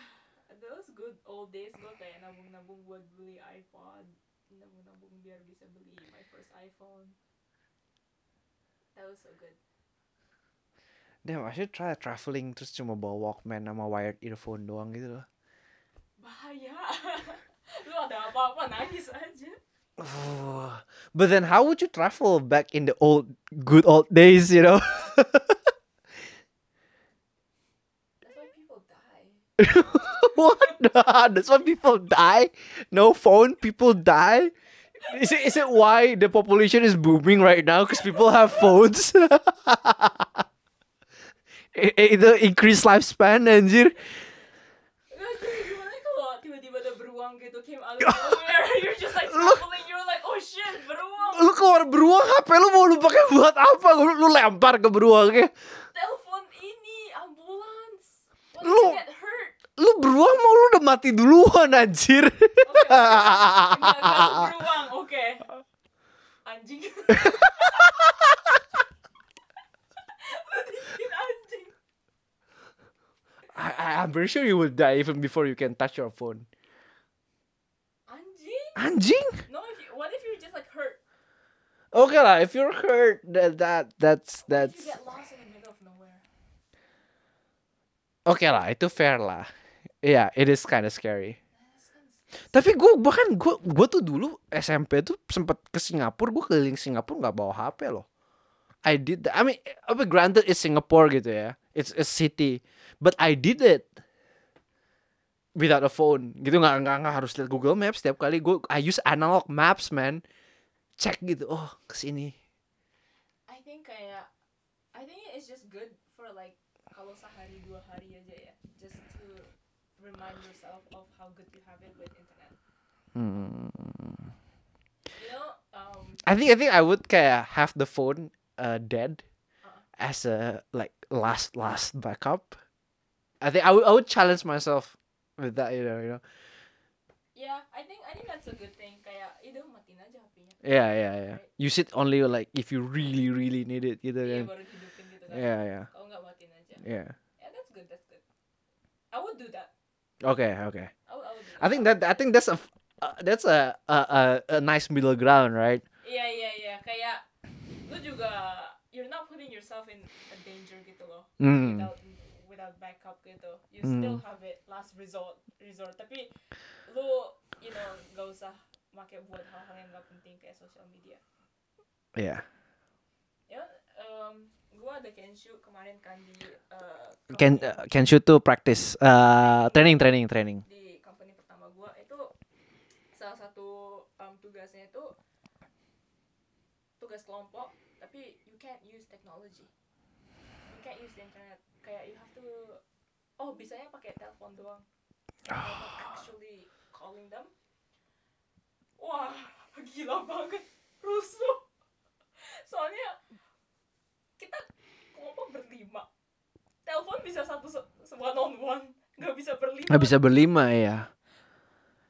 good old days gue kayak nabung-nabung buat beli iPod, nabung-nabung biar bisa beli my first iPhone. That was so good. Damn, I should try traveling terus cuma bawa Walkman sama wired earphone doang gitu loh. Bahaya. Lu ada apa-apa nangis aja. Oh, but then how would you travel back in the old good old days, you know? That's why people die. what? That's why people die. No phone, people die. Is it is it why the population is booming right now? Because people have phones. I- i- the increased lifespan, anjir. Gitu came out of nowhere, you're just like Lu- traveling, you're like, oh shit, beruang. Lu keluar beruang, HP lu mau lu pakai buat apa? Lu, lu lempar ke beruangnya. Telepon ini, ambulans. What Lu-? Lu beruang mau lu udah mati duluan, anjir. Oke, lu beruang, oke. Anjing. Dikit anjing. I, I, I'm pretty sure you will die even before you can touch your phone. Anjing? Anjing? No, if you, what if you're just like hurt? Okay lah, if you're hurt, that that that's that's you get lost in the middle of nowhere? okay lah, itu fair lah. Yeah, it is kind of scary. Tapi gue bahkan gue gue tuh dulu SMP tuh sempet ke Singapura, gue keliling Singapura nggak bawa HP loh. I did that. I mean, I mean, granted it's Singapore gitu ya, it's a city, but I did it without a phone. Gitu nggak nggak harus lihat Google Maps setiap kali gue I use analog maps man, cek gitu. Oh ke sini. I think kayak I think it's just good for like kalau sehari dua hari aja ya remind yourself of how good you have it with internet Hmm. you know um I think I think I would kayak have the phone uh, dead Uh-uh. as a like last last backup. I think I would I would challenge myself with that, you know, you know. yeah I think I think that's a good thing kayak itu matiin aja HP-nya Yeah, yeah, yeah. Use it only like if you really really need it gitu Iya kan. baru hidupin gitu kan Yeah, yeah, kalau nggak matiin aja yeah. yeah that's good that's good I would do that Okay, okay. I would, I would I think that I think that's a uh, that's a, a a a nice middle ground, right? Iya iya iya kayak lu juga you're not putting yourself in a danger gitu loh Mm. without without backup gitu you Hmm. still have it last resort resort tapi lu you know gak usah pakai buat hal-hal yang gak penting kayak social media Yeah. ya um, gua ada Kenshu kemarin kan di uh, company- uh, shoot to practice uh training training training. di company pertama gua. Itu salah satu um, tugasnya itu tugas kelompok tapi you can't use technology. You can't use the internet. Kayak you have to oh bisanya pakai telepon doang. Not actually calling them. Wah gila banget. Rusuh. Soalnya kita kelompok berlima. Telepon bisa satu se se- one on one. Nggak bisa berlima. Nggak bisa berlima ya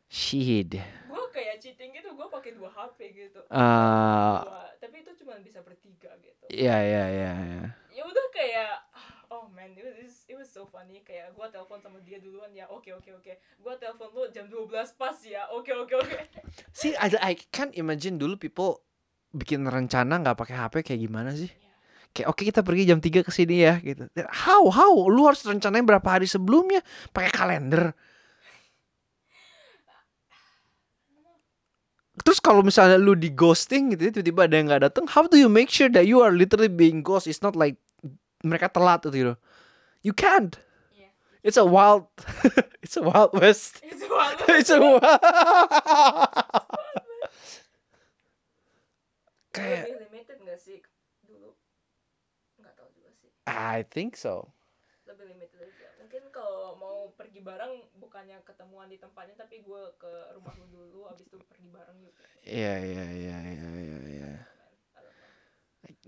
shit. Gue kayak cheating gitu gue pakai dua hp gitu. Ah. Dua, tapi itu cuma bisa bertiga gitu. Ya ya ya ya ya udah kayak oh man it was it was so funny. Kayak gua telepon sama dia duluan ya oke oke oke. Gua telepon lu jam 12 pas ya oke oke oke. See, I, I can't imagine dulu people bikin rencana nggak pakai HP kayak gimana sih? Kayak oke kita pergi jam 3 ke sini ya gitu. How how lu harus rencanain berapa hari sebelumnya pakai kalender. Terus kalau misalnya lu di ghosting gitu ya, tiba-tiba ada yang nggak datang, how do you make sure that you are literally being ghost? It's not like mereka telat gitu. You can't. It's a wild, it's a wild west. It's a wild. Kayak lebih limited gak sih dulu nggak tahu juga sih I think so. lebih limited aja mungkin kalau mau pergi bareng bukannya ketemuan di tempatnya tapi gue ke rumah lu dulu abis itu pergi bareng gitu Iya iya iya iya iya iya.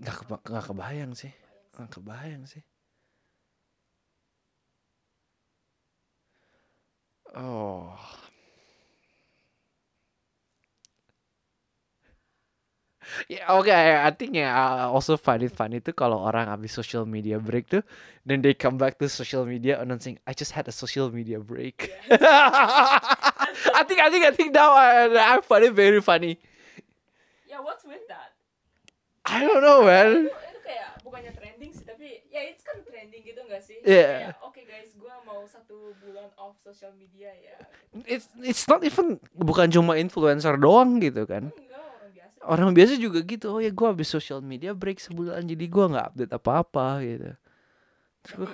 Nggak keba nggak kebayang sih. Nggak kebayang sih. Oh. Ya oke, I think ya I also find it funny tuh kalau orang habis social media break tuh, then they come back to social media announcing I just had a social media break. I think I think I think now I, I find it very funny. ya what's with that I don't know man. itu, itu kayak bukannya trending sih tapi ya itu kan trending gitu gak sih Iya. Kayak, oke guys gue mau satu bulan off social media ya It's it's not even bukan cuma influencer doang gitu kan. enggak orang biasa juga gitu. Oh ya gua habis social media break sebulan jadi gua nggak update apa-apa gitu. Terus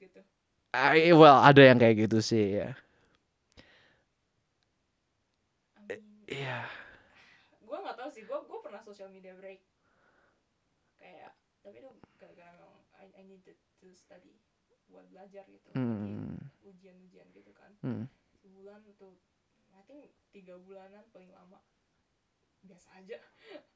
gitu I, well ada yang kayak gitu sih ya. Mean Iya. gue nggak tahu sih gue gue pernah social media break kayak tapi itu gara-gara memang I, I needed to study buat belajar gitu Hmm. ujian-ujian gitu kan Hmm. sebulan tuh I think tiga bulanan paling lama. Biasa aja.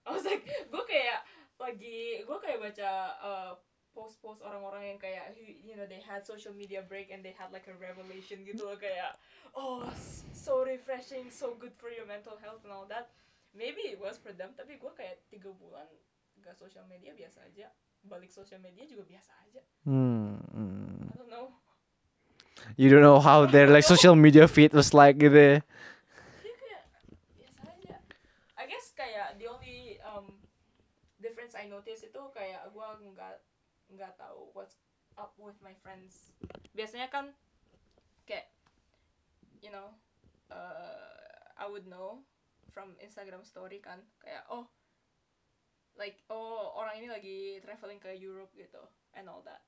I was like gue kayak lagi gue kayak baca uh, post-post orang-orang yang kayak you know they had social media break and they had like a revelation gitu loh kayak oh so refreshing so good for your mental health and all that. Maybe it was for them tapi gue kayak tiga bulan gak social media biasa aja. Balik social media juga biasa aja. Hmm, hmm. I don't know. You don't know how their like social media feed was like gitu. ya. dia kayak biasa aja I guess kayak the only um, difference I notice itu kayak gue nggak nggak tahu what's up with my friends. Biasanya kan kayak you know uh, I would know from Instagram story kan. Kayak oh like oh orang ini lagi traveling ke Europe gitu and all that.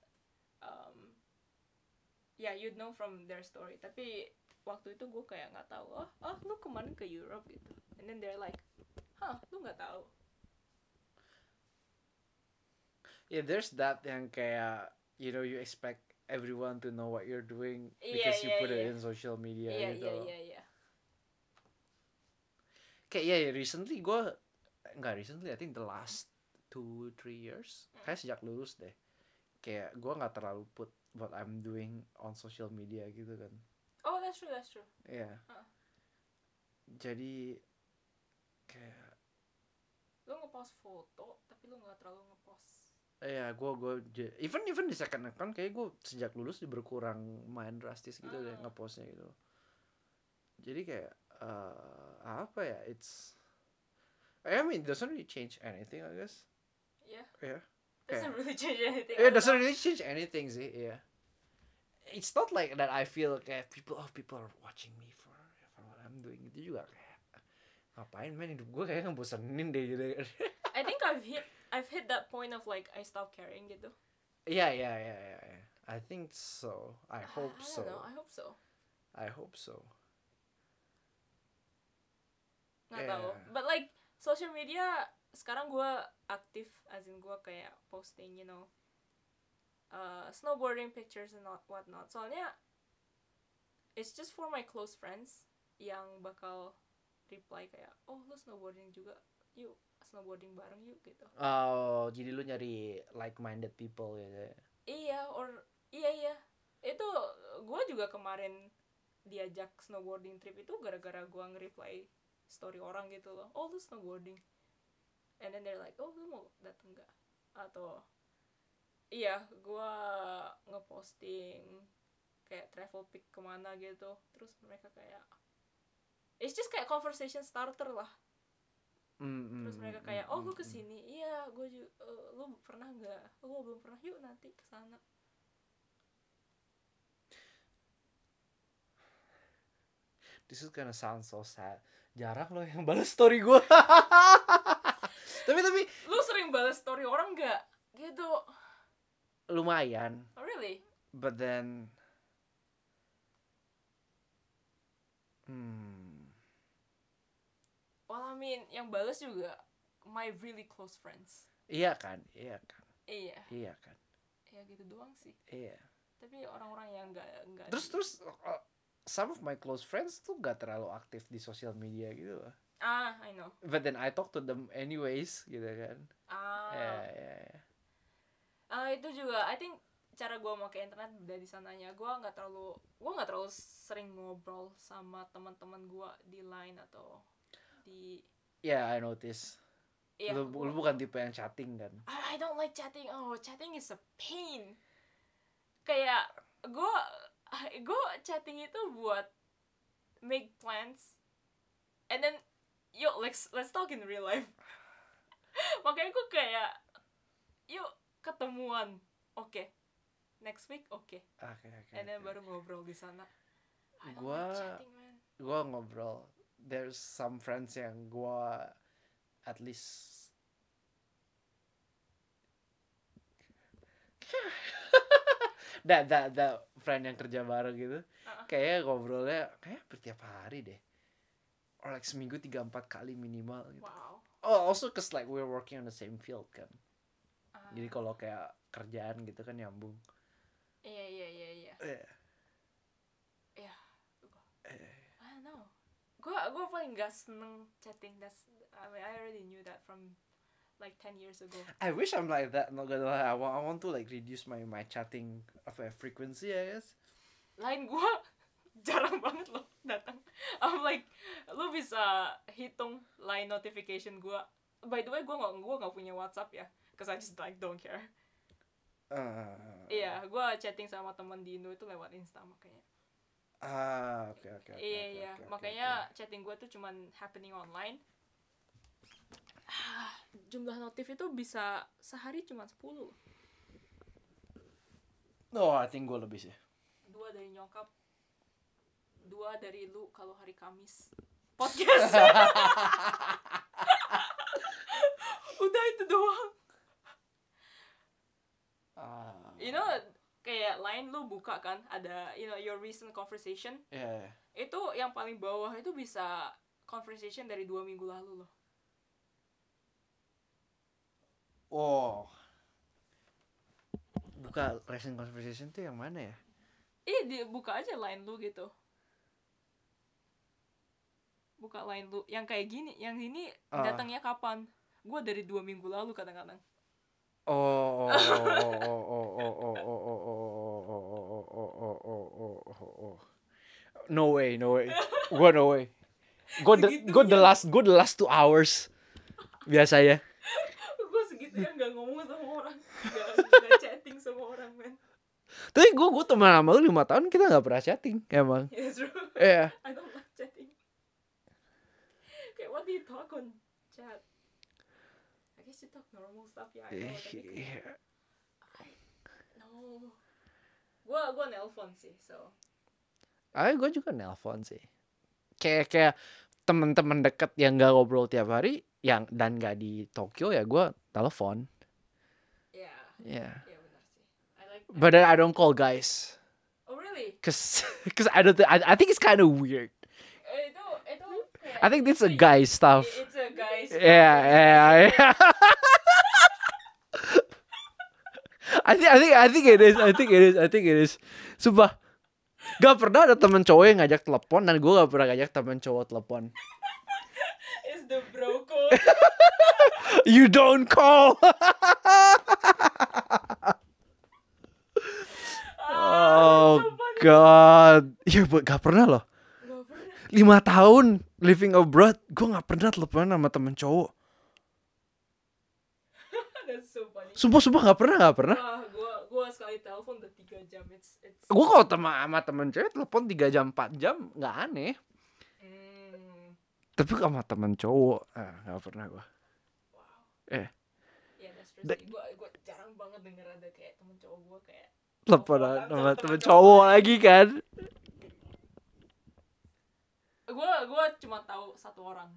Um, yeah you'd know from their story. Tapi waktu itu gue kayak nggak tahu oh oh lu kemarin ke Europe gitu. And then they're like hah lu nggak tahu Yeah, there's that yang kayak you know you expect everyone to know what you're doing because you iya, put it iya. in social media iya gitu. iya iya iya Kayak ya yeah, recently gue nggak recently I think the last two three years kayak sejak lulus deh kayak gue nggak terlalu put what I'm doing on social media gitu kan oh that's true that's true Iya Heeh. jadi kayak lu ngepost foto tapi lu nggak terlalu ngepost Iya, gue gue even even di second account kayak gue sejak lulus berkurang main drastis gitu deh Ah. ngepostnya gitu. Jadi kayak eh, apa ya? It's I mean it doesn't really change anything I guess. yeah Iya. doesn't really change anything don't doesn't really change anything sih. Iya. It's not like that I feel kayak people oh people are watching me for for what I'm doing itu juga kayak ngapain men hidup gue kayak ngebosenin deh gitu. I think I've hit I've hit that point of like I stop caring gitu Iya yeah, yeah, yeah, yeah. I think so. I hope I so. don't know I hope so I hope so. nggak tahu Yeah. but like social media sekarang gue aktif as in gue kayak posting you know uh, snowboarding pictures and not whatnot soalnya it's just for my close friends yang bakal reply kayak oh lu snowboarding juga yuk snowboarding bareng yuk gitu. Oh, jadi lu nyari like-minded people gitu ya. iya or iya iya. Itu gue juga kemarin diajak snowboarding trip itu gara-gara gue nge-reply story orang gitu loh. Oh lu snowboarding. And then they're like oh lu mau dateng nggak? Atau iya gue ngeposting kayak travel pic ke mana gitu. Terus mereka kayak it's just kayak conversation starter lah Mm, terus mm, mereka mm, kayak oh lu mm. ke sini iya gue juga lu pernah nggak lu belum pernah yuk nanti ke sana This is gonna sound so sad. Jarang loh yang balas story gue. tapi tapi lu sering balas story orang nggak gitu lumayan. oh really But then hmm well I mean yang balas juga my really close friends iya kan, iya kan, iya iya kan. ya gitu doang sih Iya. tapi orang-orang yang nggak nggak Terus terus uh, some of my close friends tuh gak terlalu aktif di sosial media gitu loh. ah I know But then I talk to them anyways gitu kan. ah Iya, iya, iya. Ah, itu juga I think cara gue pakai internet beda di sananya gue nggak terlalu gue nggak terlalu sering ngobrol sama teman-teman gue di line atau di Yeah, I notice. Iya, lu, lu bukan tipe yang chatting kan? I, I don't like chatting. Oh, chatting is a pain. Kayak gue gue chatting itu buat make plans and then yuk let's let's talk in real life. Makanya gue kayak yuk ketemuan. Oke. Next week oke. Oke, oke. And then oke. baru ngobrol di sana. Man. Gua ngobrol. There's some friends yang gua at least that that that friend yang kerja bareng gitu Uh-uh. kayaknya ngobrolnya kayak bertiap hari deh or like seminggu tiga empat kali minimal gitu Wow. oh also cause like we're working on the same field kan Ah, jadi kalau kayak kerjaan gitu kan nyambung Iya iya iya iya. Iya. eh. I don't know. Gua gua paling gak seneng chatting. That's I mean I already knew that from like 10 years ago. I wish I'm like that. Not gonna lie. I want, I want to like reduce my my chatting of a frequency. I guess. Lain gua jarang banget loh datang. I'm like lu bisa hitung line notification gua. By the way, gua nggak gua nggak punya WhatsApp ya, cause I just like don't care. Uh, Iya, gua chatting sama teman di Indo itu lewat Insta makanya. Ah, oke oke. oke, iya iya, makanya chatting gua tuh cuman happening online. Ah, Jumlah notif itu bisa sehari cuma 10 oke. Oh, I think gue lebih sih. dua dari nyokap dua dari lu kalau hari Kamis podcast udah itu doang Ah, you know kayak lain lu buka kan ada you know your recent conversation yeah. itu yang paling bawah itu bisa conversation dari dua minggu lalu loh Oh. Buka recent conversation tuh yang mana ya? ih dibuka aja line lu gitu buka line lu yang kayak gini yang ini Ah. datangnya kapan gua dari dua minggu lalu kadang-kadang Oh, oh, oh, oh, oh, oh, oh, oh, oh, oh, oh, oh, oh, oh, oh, oh, oh, oh, oh. No way, no way. Gua no way. Gua the, gua the last, gua the last two hours. Biasa ya. gue segitu ya nggak ngomong sama orang nggak chatting sama orang men Tapi gua gua teman sama lu lima tahun kita nggak pernah chatting emang. yeah true Iya. I don't like chatting kayak what do you talk on chat You talk normal stuff ya no gue gue nelpon sih so Ah, gue juga nelpon sih. Kayak kayak temen-temen deket yang gak ngobrol tiap hari, yang dan gak di Tokyo ya gue telepon. ya Yeah. ya benar sih. I like But then I don't call guys, oh really? Cause cause I don't thi- I, I think it's kind of weird. Eh, itu itu kayak I think it's a guy stuff. It's a guys. Yeah, yeah, yeah. I think I think I think it is. I think it is. I think it is. Sumpah. Gak pernah ada temen cowok yang ngajak telepon dan gue gak pernah ngajak temen cowok telepon. It's the bro code. You don't call. oh god. Ya buat gak pernah loh. Lima tahun living abroad, gue gak pernah telepon sama temen cowok. So. Sumpah sumpah gak pernah gak pernah. Wah, gua gua sekali telepon udah 3 jam. It's it's Gue kalau teman sama temen cewek telepon 3 jam 4 jam nggak aneh. Hmm, Tapi sama temen cowok, ah, gak pernah gue. wow. Eh. Gua gua jarang banget denger ada kayak temen cowok gua kayak Teleponan sama temen cowok lagi kan. Gua gua cuma tahu satu orang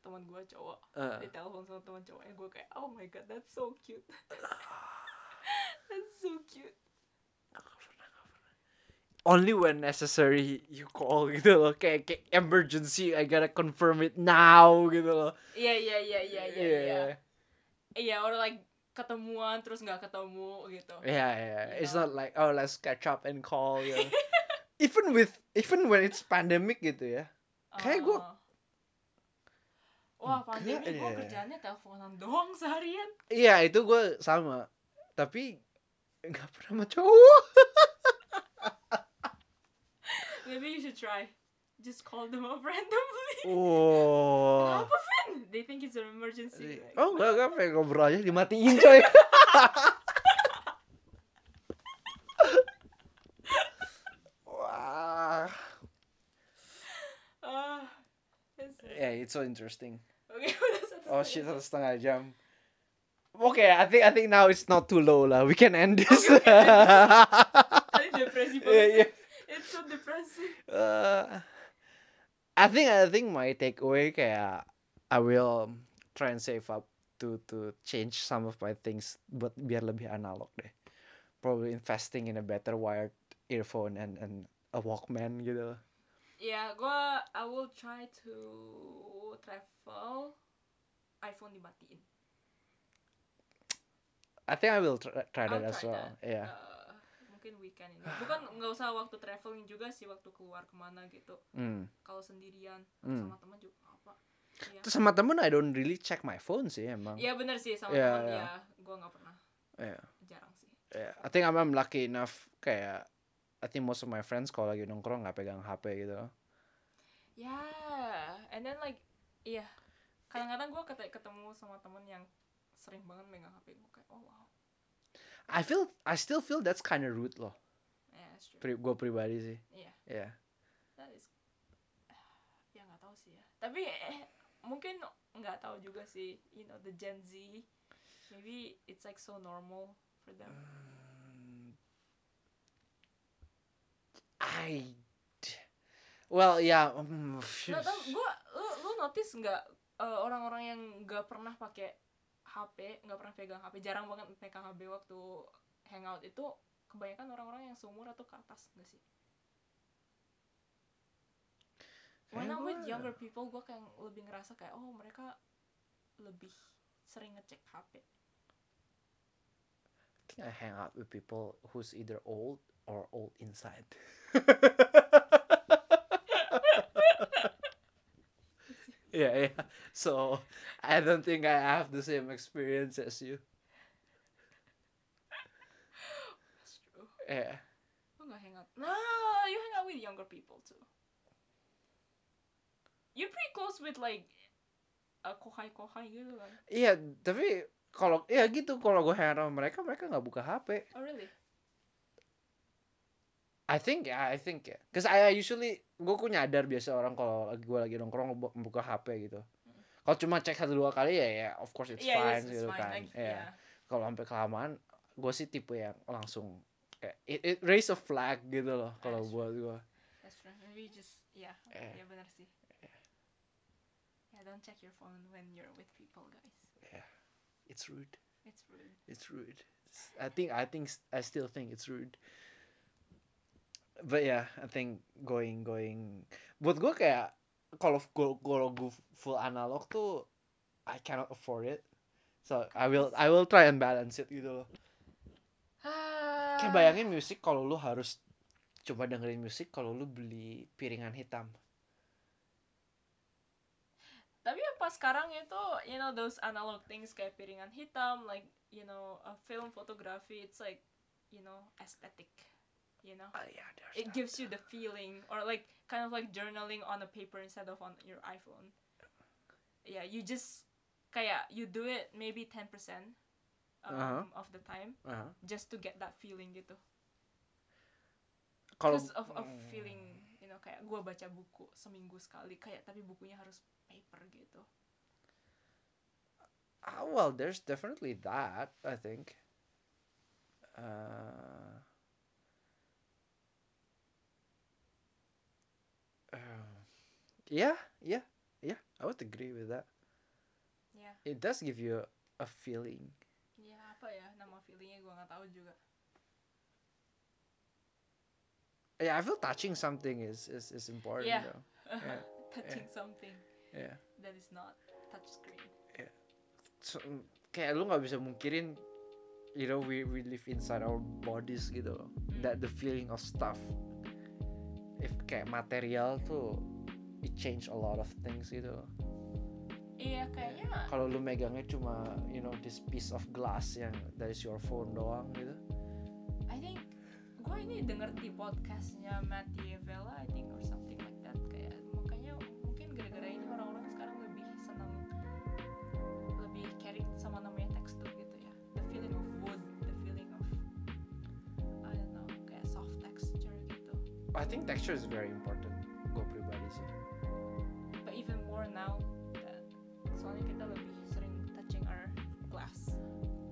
teman gua cowok Eh. di telepon sama teman cowoknya gua kayak oh my god that's so cute that's so cute Only when necessary you call gitu loh. Kayak, kayak emergency, I gotta confirm it now gitu loh. iya iya iya iya iya Iya. iya iya or like ketemuan terus nggak ketemu gitu Yeah, yeah. It's Yeah. not like oh let's catch up and call. You know. even with even when it's pandemic gitu ya. Kayak gua- Ah. Wah, pandemi gue ya. kerjaannya teleponan doang seharian. Iya itu gue sama. Tapi nggak pernah sama cowok. Maybe you should try. Just call them up randomly. Oh. Apa, Vin? They think it's an emergency. Like, Oh enggak enggak pengen ngobrol aja dimatiin coy. Wah. ah, it's- so interesting. Udah satu Oh shit, satu setengah jam. Okay, I think I think now it's not too low lah. We can end this. Depresi banget Yeah, yeah. It's so depressing. Uh, I think I think my takeaway kayak I will try and save up to to change some of my things buat biar lebih analog deh. Probably investing in a better wired earphone and and a Walkman gitu. Ya, gua I will try to travel iPhone dimatiin. I think I will try, try I'll that as try well. that. Yeah. Uh, mungkin weekend ini. Bukan nggak usah waktu traveling juga sih waktu keluar ke mana gitu. Hmm. Kalau sendirian Hmm. sama teman juga apa. Iya. Terus sama temen I don't really check my phone sih emang. Iya bener sih sama Iya, teman iya. ya. Gua nggak pernah. Yeah. Jarang sih. Yeah. I think I'm, I'm lucky enough kayak I think most of my friends kalau lagi nongkrong nggak pegang HP gitu. Ya, and then like iya. Kadang-kadang gua ket- ketemu sama temen yang sering banget megang HP gua kayak oh wow. I feel I still feel that's kind of rude loh. Yeah, that's true. Pri gue pribadi sih. Iya. Yeah. That is ya nggak tahu sih ya. Tapi eh, mungkin nggak tahu juga sih. You know the Gen Z. Maybe it's like so normal for them. I Well, yeah. mm, Nggak lu lu notice nggak eh, orang-orang yang nggak pernah pakai HP, nggak pernah pegang HP, jarang banget pegang HP waktu hangout itu kebanyakan orang-orang yang seumur atau ke atas nggak sih? When I'm with younger people, gua kayak lebih ngerasa kayak oh mereka lebih sering ngecek HP. I hang out with people who's either old or old inside. yeah, yeah. So I don't think I have the same experience as you. That's true. Yeah. Lu nggak hang out? No, you hang out with younger people too. You're pretty close with like uh, kohai-kohai gitu kan? Iya, tapi kalau ya gitu kalau gue out sama mereka, mereka nggak buka HP. Oh really? I think ya, I think ya. Cause I usually gue kok nyadar biasa orang kalau lagi gue lagi nongkrong bu- buka HP gitu. Kalau cuma cek satu dua kali ya ya of course it's Yeah, fine yes, it's gitu fine, kan. like, Iya. yeah. Kalau sampai kelamaan, gue sih tipe yang langsung kayak it, it raise a flag gitu loh kalau buat gue. That's right. Maybe just yeah, Eh. yeah benar sih. Yeah, don't check your phone when you're with people, guys. It's rude. It's rude. It's rude. It's- I think I think I still think it's rude. But yeah, I think going going buat gue kayak kalau kalau kalau gue full analog tuh I cannot afford it. So I will I will try and balance it gitu loh. Kayak bayangin musik kalau lu harus coba dengerin musik kalau lu beli piringan hitam. Tapi apa sekarang itu, you know, those analog things kayak piringan hitam, like, you know, a film photography, it's like, you know, aesthetic, you know. Ah, yeah, It that. gives you the feeling, or like, kind of like journaling on a paper instead of on your iPhone. Yeah, you just, kayak, you do it maybe 10% um, Uh-huh. of the time, Ah. just to get that feeling gitu. Because of, of Hmm. feeling, know, kayak gue baca buku seminggu sekali, kayak, tapi bukunya harus paper gitu. Ah, well, there's definitely that. I think. Uh, uh, yeah, yeah, yeah. I would agree with that. Ya, It does give you a feeling. ya apa ya nama feelingnya gue nggak tahu juga. Yeah, I feel touching something is is, is important. Yeah. Though. Yeah, Touching something yeah. that is not touch screen. So, mm, kayak lu nggak bisa mungkirin, you know, we we live inside our bodies gitu loh. Hmm. That the feeling of stuff. If kayak material tuh, it change a lot of things gitu loh. Iya kayaknya Kalau lu megangnya cuma, you know, this piece of glass yang that is your phone doang gitu. Gue ini denger di podcastnya Matt Diavela I think or something like that kayak makanya mungkin gara-gara ini orang-orang sekarang lebih senang lebih caring sama namanya tekstur gitu ya the feeling of wood the feeling of I don't know kayak soft texture gitu I think texture is very important. Gue pribadi sih. but even more now that soalnya kita lebih sering touching our glass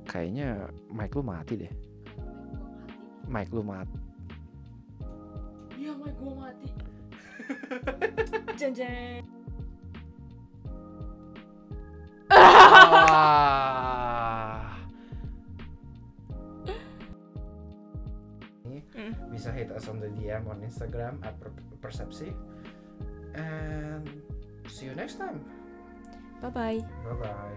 Kayaknya mic lu mati deh. Mic lu mati. iya mic gue mati jeng jeng Ah. Mm. bisa hit us on the DM on Instagram at per- persepsi and see you next time bye bye bye bye